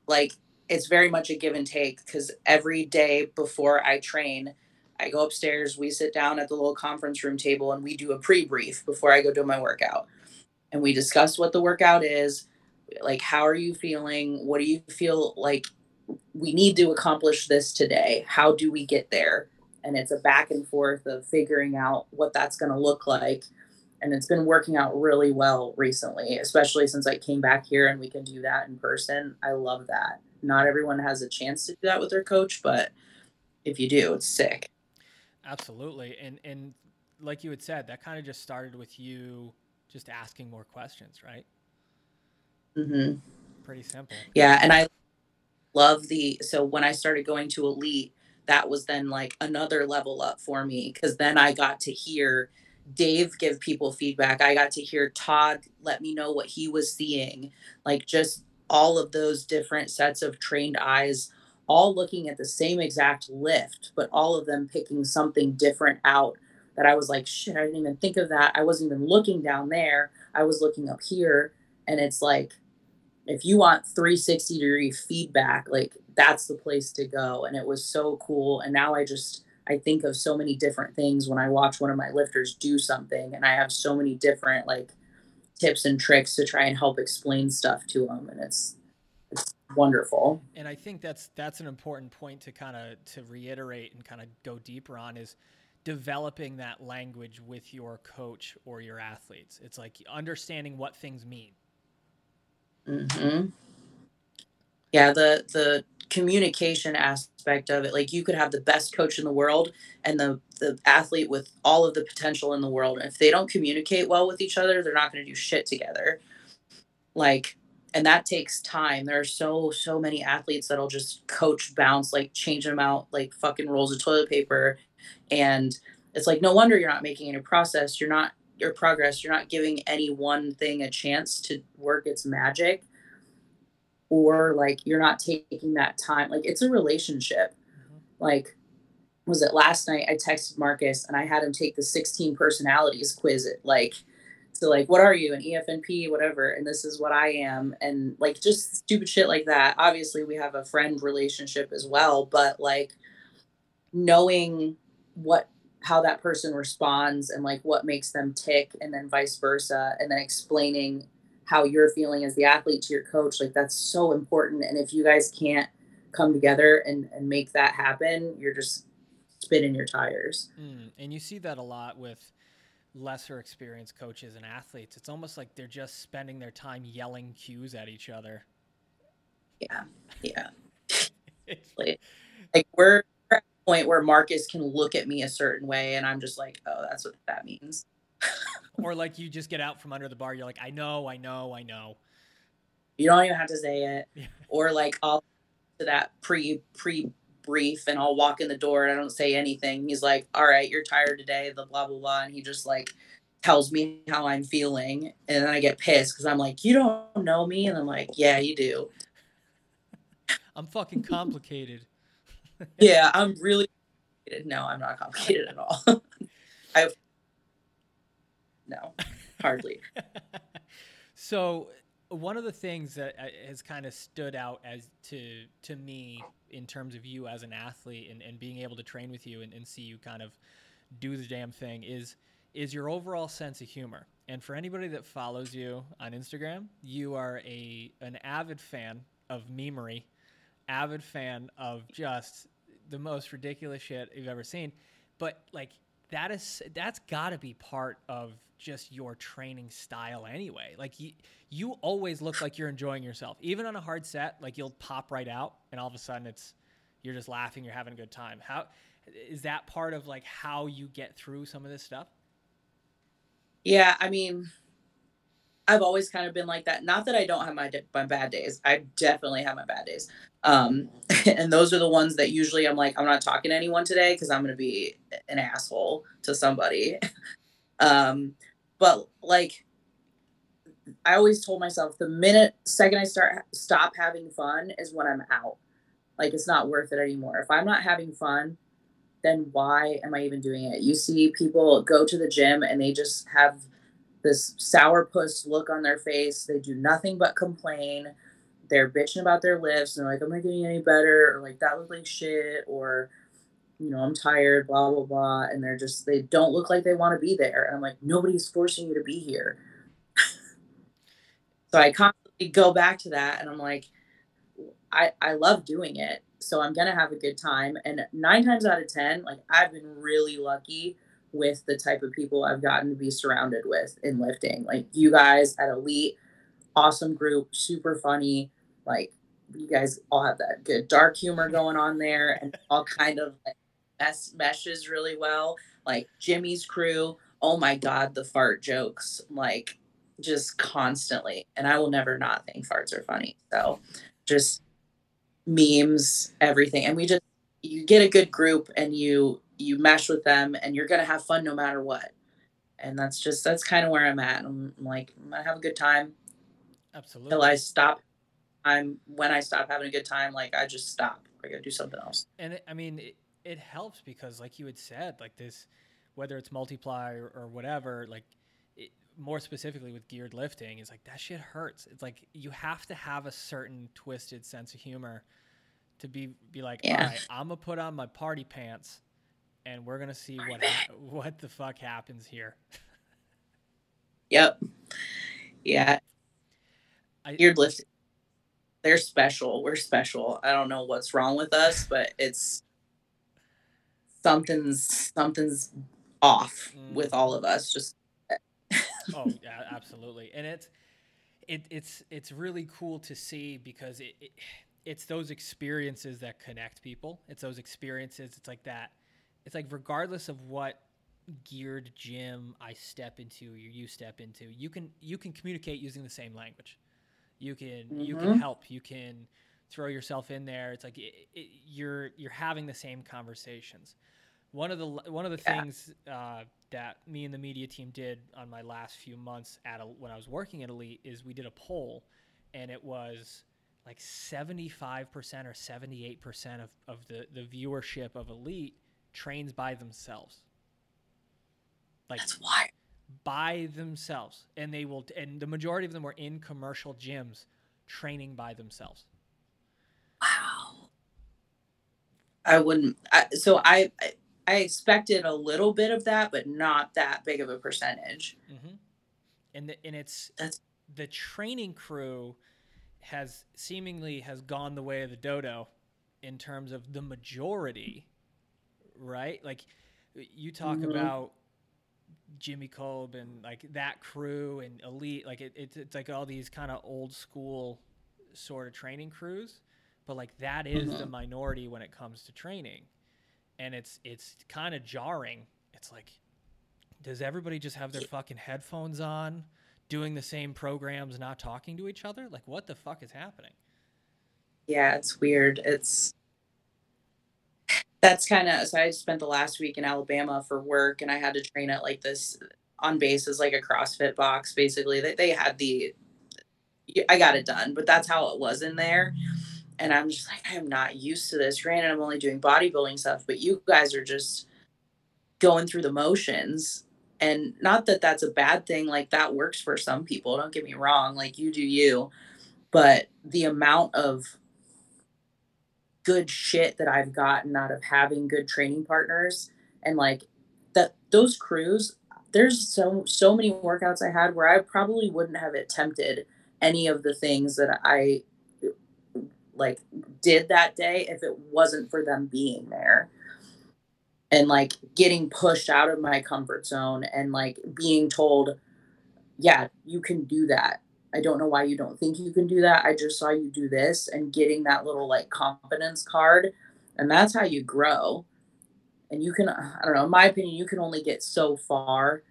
like it's very much a give and take because every day before I train, I go upstairs, we sit down at the little conference room table and we do a pre brief before I go do my workout. And we discuss what the workout is, like, how are you feeling? What do you feel like we need to accomplish this today? How do we get there? And it's a back and forth of figuring out what that's going to look like. And it's been working out really well recently, especially since I came back here and we can do that in person. I love that not everyone has a chance to do that with their coach, but if you do, it's sick. Absolutely. And and like you had said, that kind of just started with you just asking more questions, right? Mm-hmm. Pretty simple. Yeah, and I love the so when I started going to elite, that was then like another level up for me because then I got to hear Dave give people feedback. I got to hear Todd let me know what he was seeing. Like just all of those different sets of trained eyes all looking at the same exact lift, but all of them picking something different out that I was like, shit, I didn't even think of that. I wasn't even looking down there. I was looking up here. And it's like, if you want 360 degree feedback, like that's the place to go. And it was so cool. And now I just, I think of so many different things when I watch one of my lifters do something. And I have so many different, like, tips and tricks to try and help explain stuff to them and it's it's wonderful and i think that's that's an important point to kind of to reiterate and kind of go deeper on is developing that language with your coach or your athletes it's like understanding what things mean mm-hmm. yeah the the communication aspect of it like you could have the best coach in the world and the the athlete with all of the potential in the world and if they don't communicate well with each other they're not going to do shit together. Like and that takes time. There are so so many athletes that'll just coach bounce like change them out like fucking rolls of toilet paper and it's like no wonder you're not making any process. You're not your progress you're not giving any one thing a chance to work its magic. Or like you're not taking that time like it's a relationship. Mm-hmm. like was it last night i texted marcus and i had him take the 16 personalities quiz it like so like what are you an enfp whatever and this is what i am and like just stupid shit like that. Obviously we have a friend relationship as well but like knowing what how that person responds and like what makes them tick and then vice versa and then explaining how you're feeling as the athlete to your coach like that's so important. And if you guys can't come together and, and make that happen you're just spinning your tires. Mm, and you see that a lot with lesser experienced coaches and athletes. It's almost like they're just spending their time yelling cues at each other. Yeah yeah. Like, like we're point where marcus can look at me a certain way and i'm just like oh that's what that means or like you just get out from under the bar. You're like, I know, I know, I know. You don't even have to say it. or like I'll to that pre pre brief and I'll walk in the door and I don't say anything. He's like, All right, you're tired today, the blah blah blah. And he just like tells me how I'm feeling. And then I get pissed because I'm like, You don't know me. And I'm like, Yeah, you do. I'm fucking complicated. Yeah, I'm really no, I'm not complicated at all. I no, hardly. so one of the things that uh, has kind of stood out as to to me in terms of you as an athlete and, and being able to train with you and, and see you kind of do the damn thing is is your overall sense of humor. And for anybody that follows you on Instagram, you are a an avid fan of memery, avid fan of just the most ridiculous shit you've ever seen. But like that is that's got to be part of just your training style anyway. Like you, you always look like you're enjoying yourself, even on a hard set. Like you'll pop right out, and all of a sudden it's you're just laughing, you're having a good time. How is that part of like how you get through some of this stuff? Yeah, I mean, I've always kind of been like that. Not that I don't have my my bad days. I definitely have my bad days. Um, and those are the ones that usually I'm like, I'm not talking to anyone today because I'm going to be an asshole to somebody. um, but like, I always told myself the minute second I start stop having fun is when I'm out. Like it's not worth it anymore. If I'm not having fun, then why am I even doing it? You see people go to the gym and they just have this sourpuss look on their face. They do nothing but complain. They're bitching about their lifts and they're like, I'm not getting any better, or like that looked like shit, or you know, I'm tired, blah blah blah. And they're just they don't look like they want to be there. And I'm like, nobody's forcing you to be here. so I constantly go back to that and I'm like, I, I love doing it. So I'm gonna have a good time. And nine times out of ten, like I've been really lucky with the type of people I've gotten to be surrounded with in lifting. Like you guys at Elite, awesome group, super funny. Like you guys all have that good dark humor going on there and all kind of like mess, meshes really well. Like Jimmy's crew, oh my god, the fart jokes, like just constantly. And I will never not think farts are funny. So just memes, everything. And we just you get a good group and you you mesh with them and you're gonna have fun no matter what. And that's just that's kind of where I'm at. I'm, I'm like, I'm gonna have a good time. Absolutely. Till I stop. I'm when I stop having a good time, like I just stop. I gotta do something else. And it, I mean, it, it helps because, like you had said, like this, whether it's multiply or, or whatever, like it, more specifically with geared lifting, is like that shit hurts. It's like you have to have a certain twisted sense of humor to be be like, yeah. all right, I'm gonna put on my party pants, and we're gonna see what ha- what the fuck happens here. yep. Yeah. I, geared lifting. They're special. We're special. I don't know what's wrong with us, but it's something's something's off mm. with all of us. Just oh yeah, absolutely, and it's it, it's it's really cool to see because it, it it's those experiences that connect people. It's those experiences. It's like that. It's like regardless of what geared gym I step into or you step into, you can you can communicate using the same language. You can mm-hmm. you can help. You can throw yourself in there. It's like it, it, you're you're having the same conversations. One of the one of the yeah. things uh, that me and the media team did on my last few months at a, when I was working at Elite is we did a poll, and it was like 75% or 78% of, of the, the viewership of Elite trains by themselves. Like That's why by themselves. And they will and the majority of them were in commercial gyms training by themselves. Wow. I wouldn't I, so I I expected a little bit of that, but not that big of a percentage. Mm-hmm. And the, and it's That's... the training crew has seemingly has gone the way of the dodo in terms of the majority, right? Like you talk mm-hmm. about Jimmy Kolb and like that crew and elite, like it, it's it's like all these kind of old school sort of training crews, but like that is mm-hmm. the minority when it comes to training, and it's it's kind of jarring. It's like, does everybody just have their fucking headphones on? doing the same programs, not talking to each other? Like, what the fuck is happening? Yeah, it's weird. It's that's kind of so I spent the last week in Alabama for work and I had to train at like this on bases like a CrossFit box basically. They they had the I got it done, but that's how it was in there. And I'm just like, I am not used to this. Granted, I'm only doing bodybuilding stuff, but you guys are just going through the motions and not that that's a bad thing like that works for some people don't get me wrong like you do you but the amount of good shit that i've gotten out of having good training partners and like that those crews there's so so many workouts i had where i probably wouldn't have attempted any of the things that i like did that day if it wasn't for them being there and like getting pushed out of my comfort zone and like being told, yeah, you can do that. I don't know why you don't think you can do that. I just saw you do this and getting that little like confidence card. And that's how you grow. And you can, I don't know, in my opinion, you can only get so far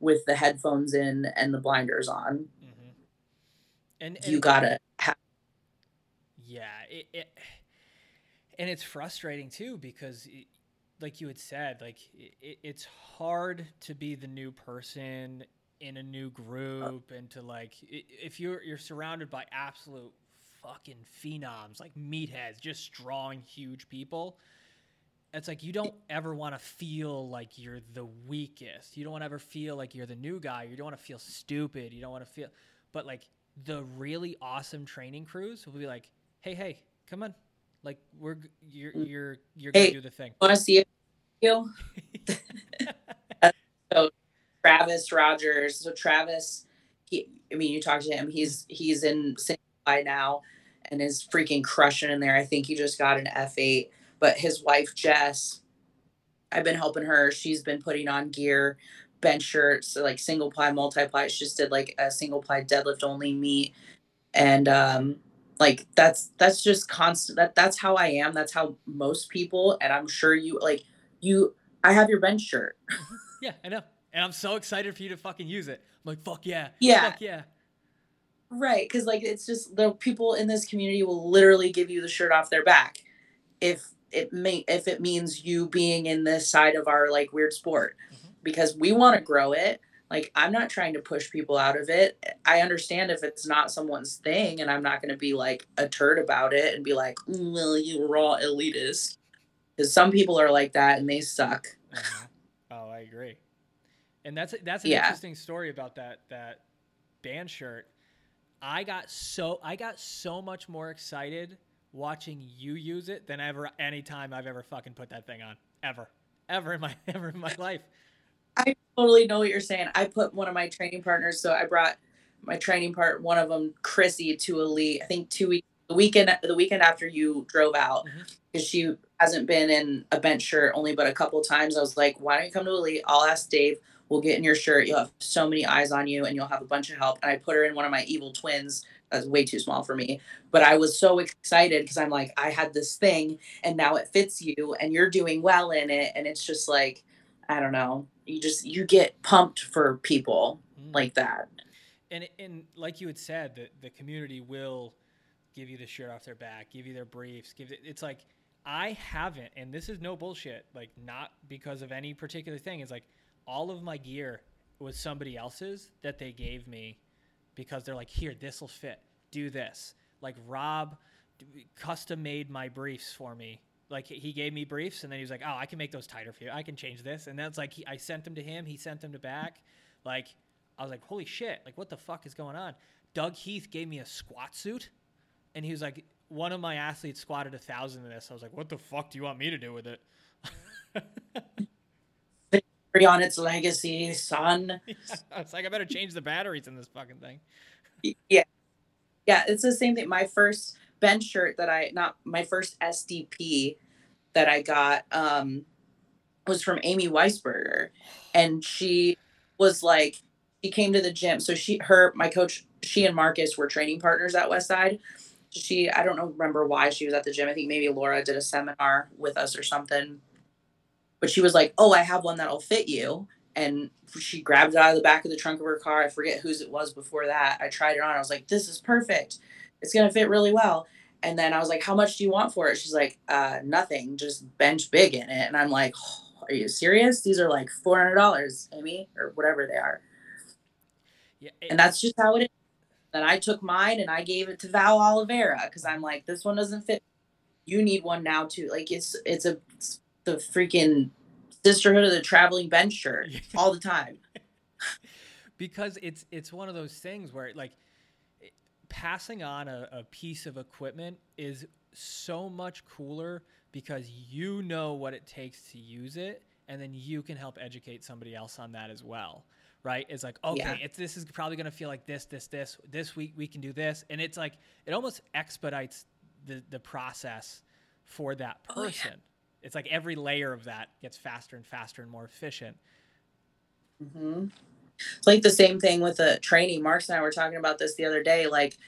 with the headphones in and the blinders on. Mm-hmm. And, and, you gotta have. Yeah. It, it, and it's frustrating too because like you had said, like it, it's hard to be the new person in a new group and to like if you're you're surrounded by absolute fucking phenoms like meatheads just strong huge people it's like you don't ever want to feel like you're the weakest. You don't want to ever feel like you're the new guy. You don't want to feel stupid. You don't want to feel but like the really awesome training crews will be like hey hey come on. Like we're you're you're you're gonna do the thing. want to see you Travis Rogers. So Travis, he, I mean, you talk to him. He's he's in by now, and is freaking crushing in there. I think he just got an F eight. But his wife Jess, I've been helping her. She's been putting on gear, bench shirts, like single ply, multi ply. She just did like a single ply deadlift only meet, and um, like that's that's just constant. That that's how I am. That's how most people, and I'm sure you like you. I have your bench shirt. yeah, I know and I'm so excited for you to fucking use it. I'm like, fuck yeah, yeah, fuck yeah. Right, because like it's just the people in this community will literally give you the shirt off their back if it may if it means you being in this side of our like weird sport mm-hmm. because we want to grow it like i'm not trying to push people out of it i understand if it's not someone's thing and i'm not going to be like a turd about it and be like mm, well you raw elitist because some people are like that and they suck mm-hmm. oh i agree and that's that's an yeah. interesting story about that that band shirt. I got so I got so much more excited watching you use it than ever any time I've ever fucking put that thing on ever ever in my ever in my life. I totally know what you're saying. I put one of my training partners, so I brought my training part, one of them, Chrissy, to Elite. I think two weeks the weekend the weekend after you drove out because mm-hmm. she hasn't been in a bench shirt only but a couple times. I was like, why don't you come to Elite? I'll ask Dave will get in your shirt. You'll have so many eyes on you and you'll have a bunch of help. And I put her in one of my evil twins. That's way too small for me. But I was so excited because I'm like, I had this thing and now it fits you and you're doing well in it. And it's just like, I don't know. You just you get pumped for people mm. like that. And and like you had said, the the community will give you the shirt off their back, give you their briefs, give it it's like I haven't, and this is no bullshit, like not because of any particular thing. It's like all of my gear was somebody else's that they gave me because they're like, here, this will fit. Do this. Like Rob custom made my briefs for me. Like he gave me briefs and then he was like, oh, I can make those tighter for you. I can change this. And that's like, he, I sent them to him. He sent them to back. Like, I was like, holy shit. Like, what the fuck is going on? Doug Heath gave me a squat suit and he was like, one of my athletes squatted a thousand in this. I was like, what the fuck do you want me to do with it? on its legacy, son. it's like I better change the batteries in this fucking thing. Yeah. Yeah, it's the same thing. My first bench shirt that I not my first SDP that I got um was from Amy Weisberger. And she was like she came to the gym. So she her my coach, she and Marcus were training partners at Westside. She I don't know remember why she was at the gym. I think maybe Laura did a seminar with us or something but she was like, "Oh, I have one that'll fit you." And she grabbed it out of the back of the trunk of her car. I forget whose it was before that. I tried it on. I was like, "This is perfect. It's gonna fit really well." And then I was like, "How much do you want for it?" She's like, uh, "Nothing. Just bench big in it." And I'm like, oh, "Are you serious? These are like four hundred dollars, Amy, or whatever they are." Yeah, it, and that's just how it is. Then I took mine and I gave it to Val Oliveira because I'm like, this one doesn't fit. You need one now too. Like it's it's a the freaking sisterhood of the traveling bench shirt all the time. because it's it's one of those things where like passing on a, a piece of equipment is so much cooler because you know what it takes to use it and then you can help educate somebody else on that as well right it's like okay yeah. it's this is probably going to feel like this this this this week we can do this and it's like it almost expedites the the process for that person oh, yeah it's like every layer of that gets faster and faster and more efficient. Mm-hmm. It's like the same thing with the training. Marks and I were talking about this the other day. Like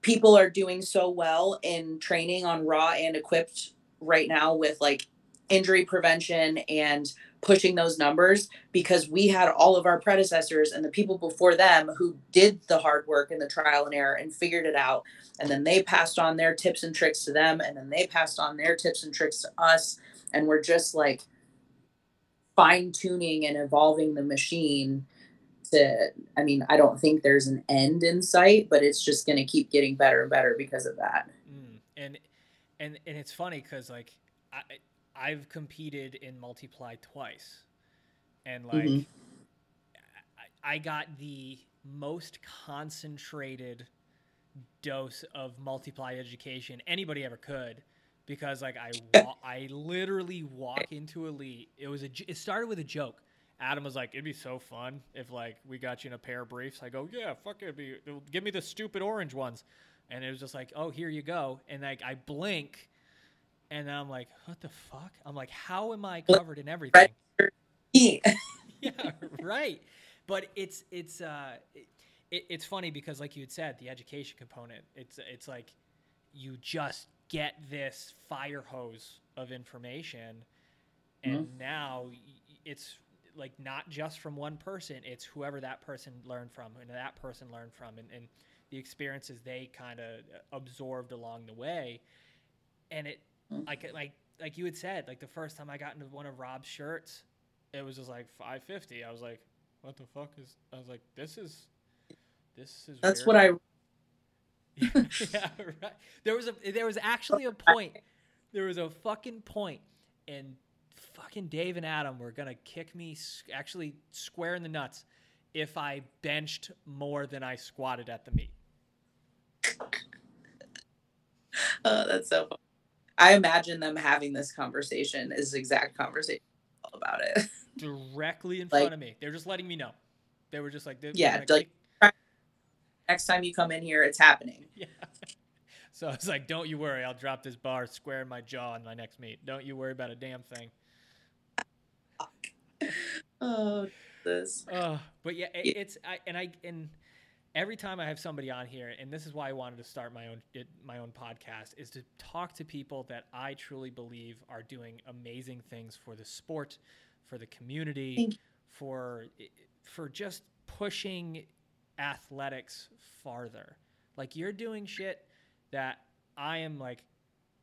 people are doing so well in training on raw and equipped right now with like injury prevention and pushing those numbers because we had all of our predecessors and the people before them who did the hard work and the trial and error and figured it out and then they passed on their tips and tricks to them and then they passed on their tips and tricks to us and we're just like fine tuning and evolving the machine to i mean i don't think there's an end in sight but it's just going to keep getting better and better because of that mm. and and and it's funny because like i i've competed in multiply twice and like mm-hmm. I, I got the most concentrated dose of multiply education anybody ever could because like I wa- I literally walk into elite. It was a it started with a joke. Adam was like, "It'd be so fun if like we got you in a pair of briefs." I go, "Yeah, fuck it, be give me the stupid orange ones," and it was just like, "Oh, here you go," and like I blink, and then I'm like, "What the fuck?" I'm like, "How am I covered in everything?" yeah, right. But it's it's uh, it, it's funny because like you had said, the education component. It's it's like you just get this fire hose of information, and mm-hmm. now it's like not just from one person it's whoever that person learned from and that person learned from and, and the experiences they kind of absorbed along the way and it mm. like like like you had said like the first time i got into one of rob's shirts it was just like 550 i was like what the fuck is i was like this is this is that's weird. what i yeah right there was a there was actually a point there was a fucking point and fucking Dave and Adam were gonna kick me actually square in the nuts if I benched more than I squatted at the meet. oh, that's so funny. I imagine them having this conversation, this exact conversation about it. Directly in like, front of me. They're just letting me know. They were just like, yeah, like kick- next time you come in here, it's happening. Yeah. So I was like, don't you worry, I'll drop this bar square in my jaw in my next meet. Don't you worry about a damn thing oh, this. Uh, but yeah, it, it's I and I and every time I have somebody on here, and this is why I wanted to start my own it, my own podcast, is to talk to people that I truly believe are doing amazing things for the sport, for the community, for for just pushing athletics farther. Like you're doing shit that I am like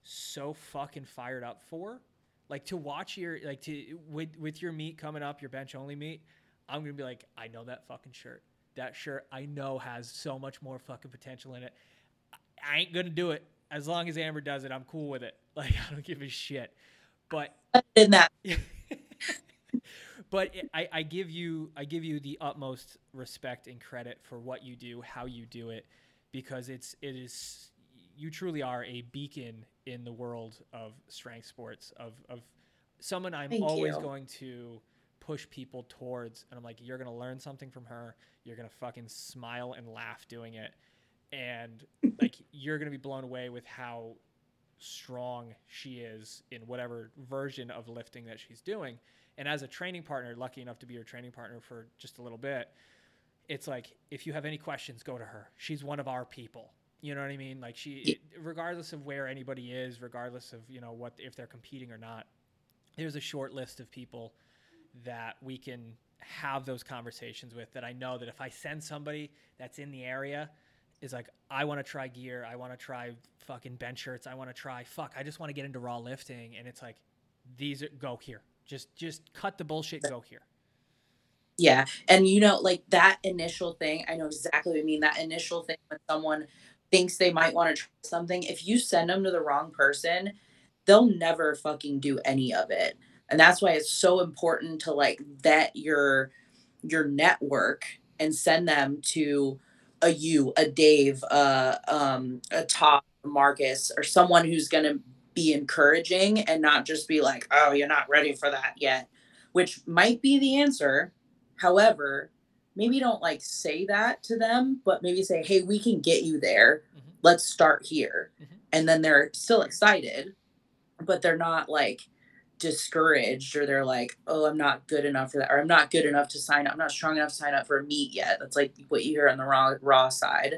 so fucking fired up for like to watch your like to with with your meet coming up, your bench only meet, I'm gonna be like, I know that fucking shirt. That shirt I know has so much more fucking potential in it. I ain't gonna do it. As long as Amber does it, I'm cool with it. Like I don't give a shit. But in that but I, I give you I give you the utmost respect and credit for what you do, how you do it, because it's it is you truly are a beacon in the world of strength sports of of someone I'm Thank always you. going to push people towards and I'm like you're going to learn something from her you're going to fucking smile and laugh doing it and like you're going to be blown away with how strong she is in whatever version of lifting that she's doing and as a training partner lucky enough to be your training partner for just a little bit it's like if you have any questions go to her she's one of our people you know what I mean? Like she, regardless of where anybody is, regardless of you know what if they're competing or not, there's a short list of people that we can have those conversations with. That I know that if I send somebody that's in the area, is like I want to try gear, I want to try fucking bench shirts, I want to try fuck, I just want to get into raw lifting, and it's like these are go here, just just cut the bullshit, go here. Yeah, and you know, like that initial thing, I know exactly what I mean. That initial thing when someone thinks they might want to try something, if you send them to the wrong person, they'll never fucking do any of it. And that's why it's so important to like vet your your network and send them to a you, a Dave, uh, um, a Top, Marcus, or someone who's gonna be encouraging and not just be like, oh, you're not ready for that yet, which might be the answer. However, maybe don't like say that to them, but maybe say, hey, we can get you there. Mm-hmm. Let's start here. Mm-hmm. And then they're still excited, but they're not like discouraged or they're like, oh, I'm not good enough for that, or I'm not good enough to sign up. I'm not strong enough to sign up for a meet yet. That's like what you hear on the raw raw side.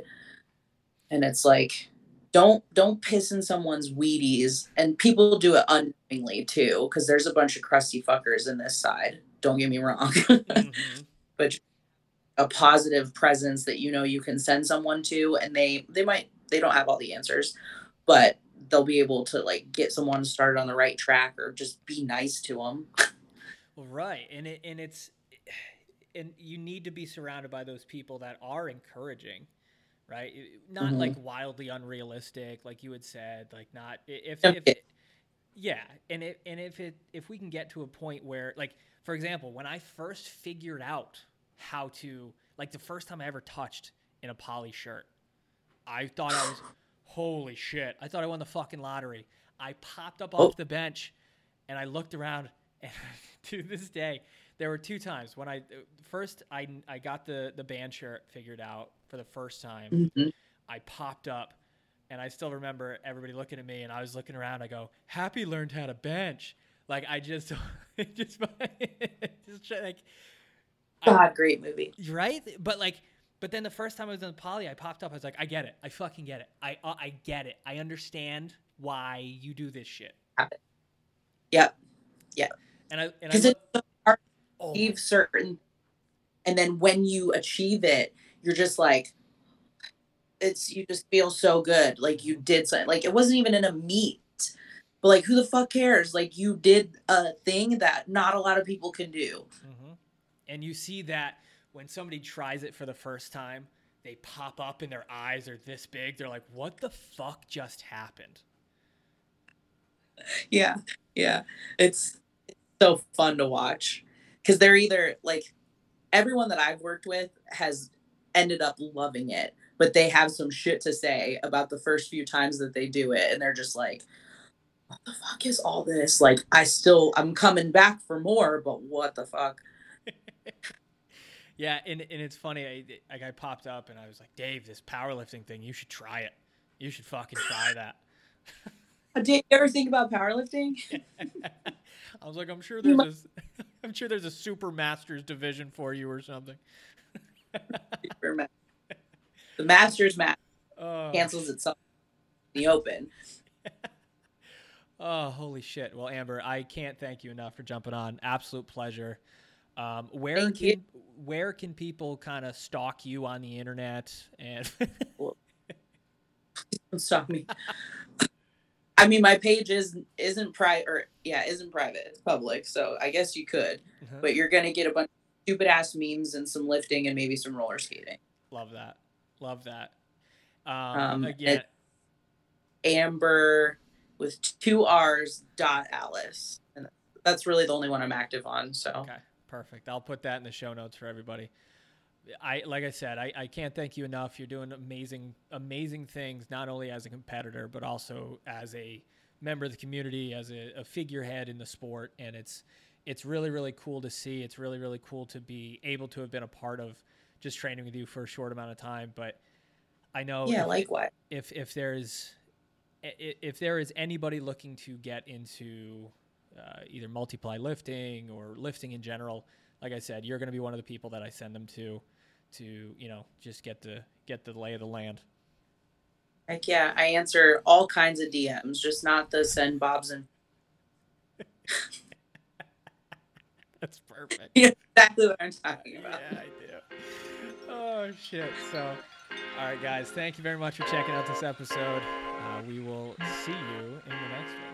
And it's like, don't don't piss in someone's Wheaties. And people do it unknowingly too, because there's a bunch of crusty fuckers in this side. Don't get me wrong. mm-hmm. But a positive presence that you know you can send someone to and they they might they don't have all the answers but they'll be able to like get someone started on the right track or just be nice to them well right and it and it's and you need to be surrounded by those people that are encouraging right not mm-hmm. like wildly unrealistic like you had said like not if, if yeah and it and if it if we can get to a point where like for example when i first figured out how to like the first time i ever touched in a poly shirt i thought i was holy shit i thought i won the fucking lottery i popped up oh. off the bench and i looked around and to this day there were two times when I first I I got the the band shirt figured out for the first time. Mm-hmm. I popped up, and I still remember everybody looking at me, and I was looking around. I go, "Happy learned how to bench." Like I just, just, just like. God, I, great movie. Right, but like, but then the first time I was in the poly, I popped up. I was like, I get it. I fucking get it. I uh, I get it. I understand why you do this shit. Yep. Yeah. And I and I. Look, it's oh. achieve certain and then when you achieve it you're just like it's you just feel so good like you did something like it wasn't even in a meet but like who the fuck cares like you did a thing that not a lot of people can do mm-hmm. and you see that when somebody tries it for the first time they pop up and their eyes are this big they're like what the fuck just happened yeah yeah it's, it's so fun to watch because they're either like everyone that I've worked with has ended up loving it, but they have some shit to say about the first few times that they do it, and they're just like, "What the fuck is all this?" Like, I still I'm coming back for more, but what the fuck? yeah, and and it's funny. I, like I popped up and I was like, Dave, this powerlifting thing, you should try it. You should fucking try that. Uh, Did you ever think about powerlifting? I was like, I'm sure there's a, I'm sure there's a super masters division for you or something. the masters match oh. cancels itself in the open. oh, holy shit! Well, Amber, I can't thank you enough for jumping on. Absolute pleasure. Um, where thank can you. where can people kind of stalk you on the internet and? Don't stalk me. I mean, my page is isn't private, or yeah, isn't private. It's public, so I guess you could, uh-huh. but you're gonna get a bunch of stupid ass memes and some lifting and maybe some roller skating. Love that. Love that. Um, um again, Amber with two R's dot Alice, and that's really the only one I'm active on. So okay, perfect. I'll put that in the show notes for everybody. I like I said, I, I can't thank you enough. You're doing amazing, amazing things, not only as a competitor, but also as a member of the community, as a, a figurehead in the sport. And it's it's really, really cool to see. It's really, really cool to be able to have been a part of just training with you for a short amount of time. But I know Yeah, like what? If if there's if there is anybody looking to get into uh, either multiply lifting or lifting in general, like I said, you're going to be one of the people that I send them to, to you know just get the get the lay of the land. Heck yeah, I answer all kinds of DMs, just not the send bobs and. That's perfect. Yeah, exactly what I'm talking about. Yeah, I do. Oh shit! So, all right, guys, thank you very much for checking out this episode. Uh, we will see you in the next one.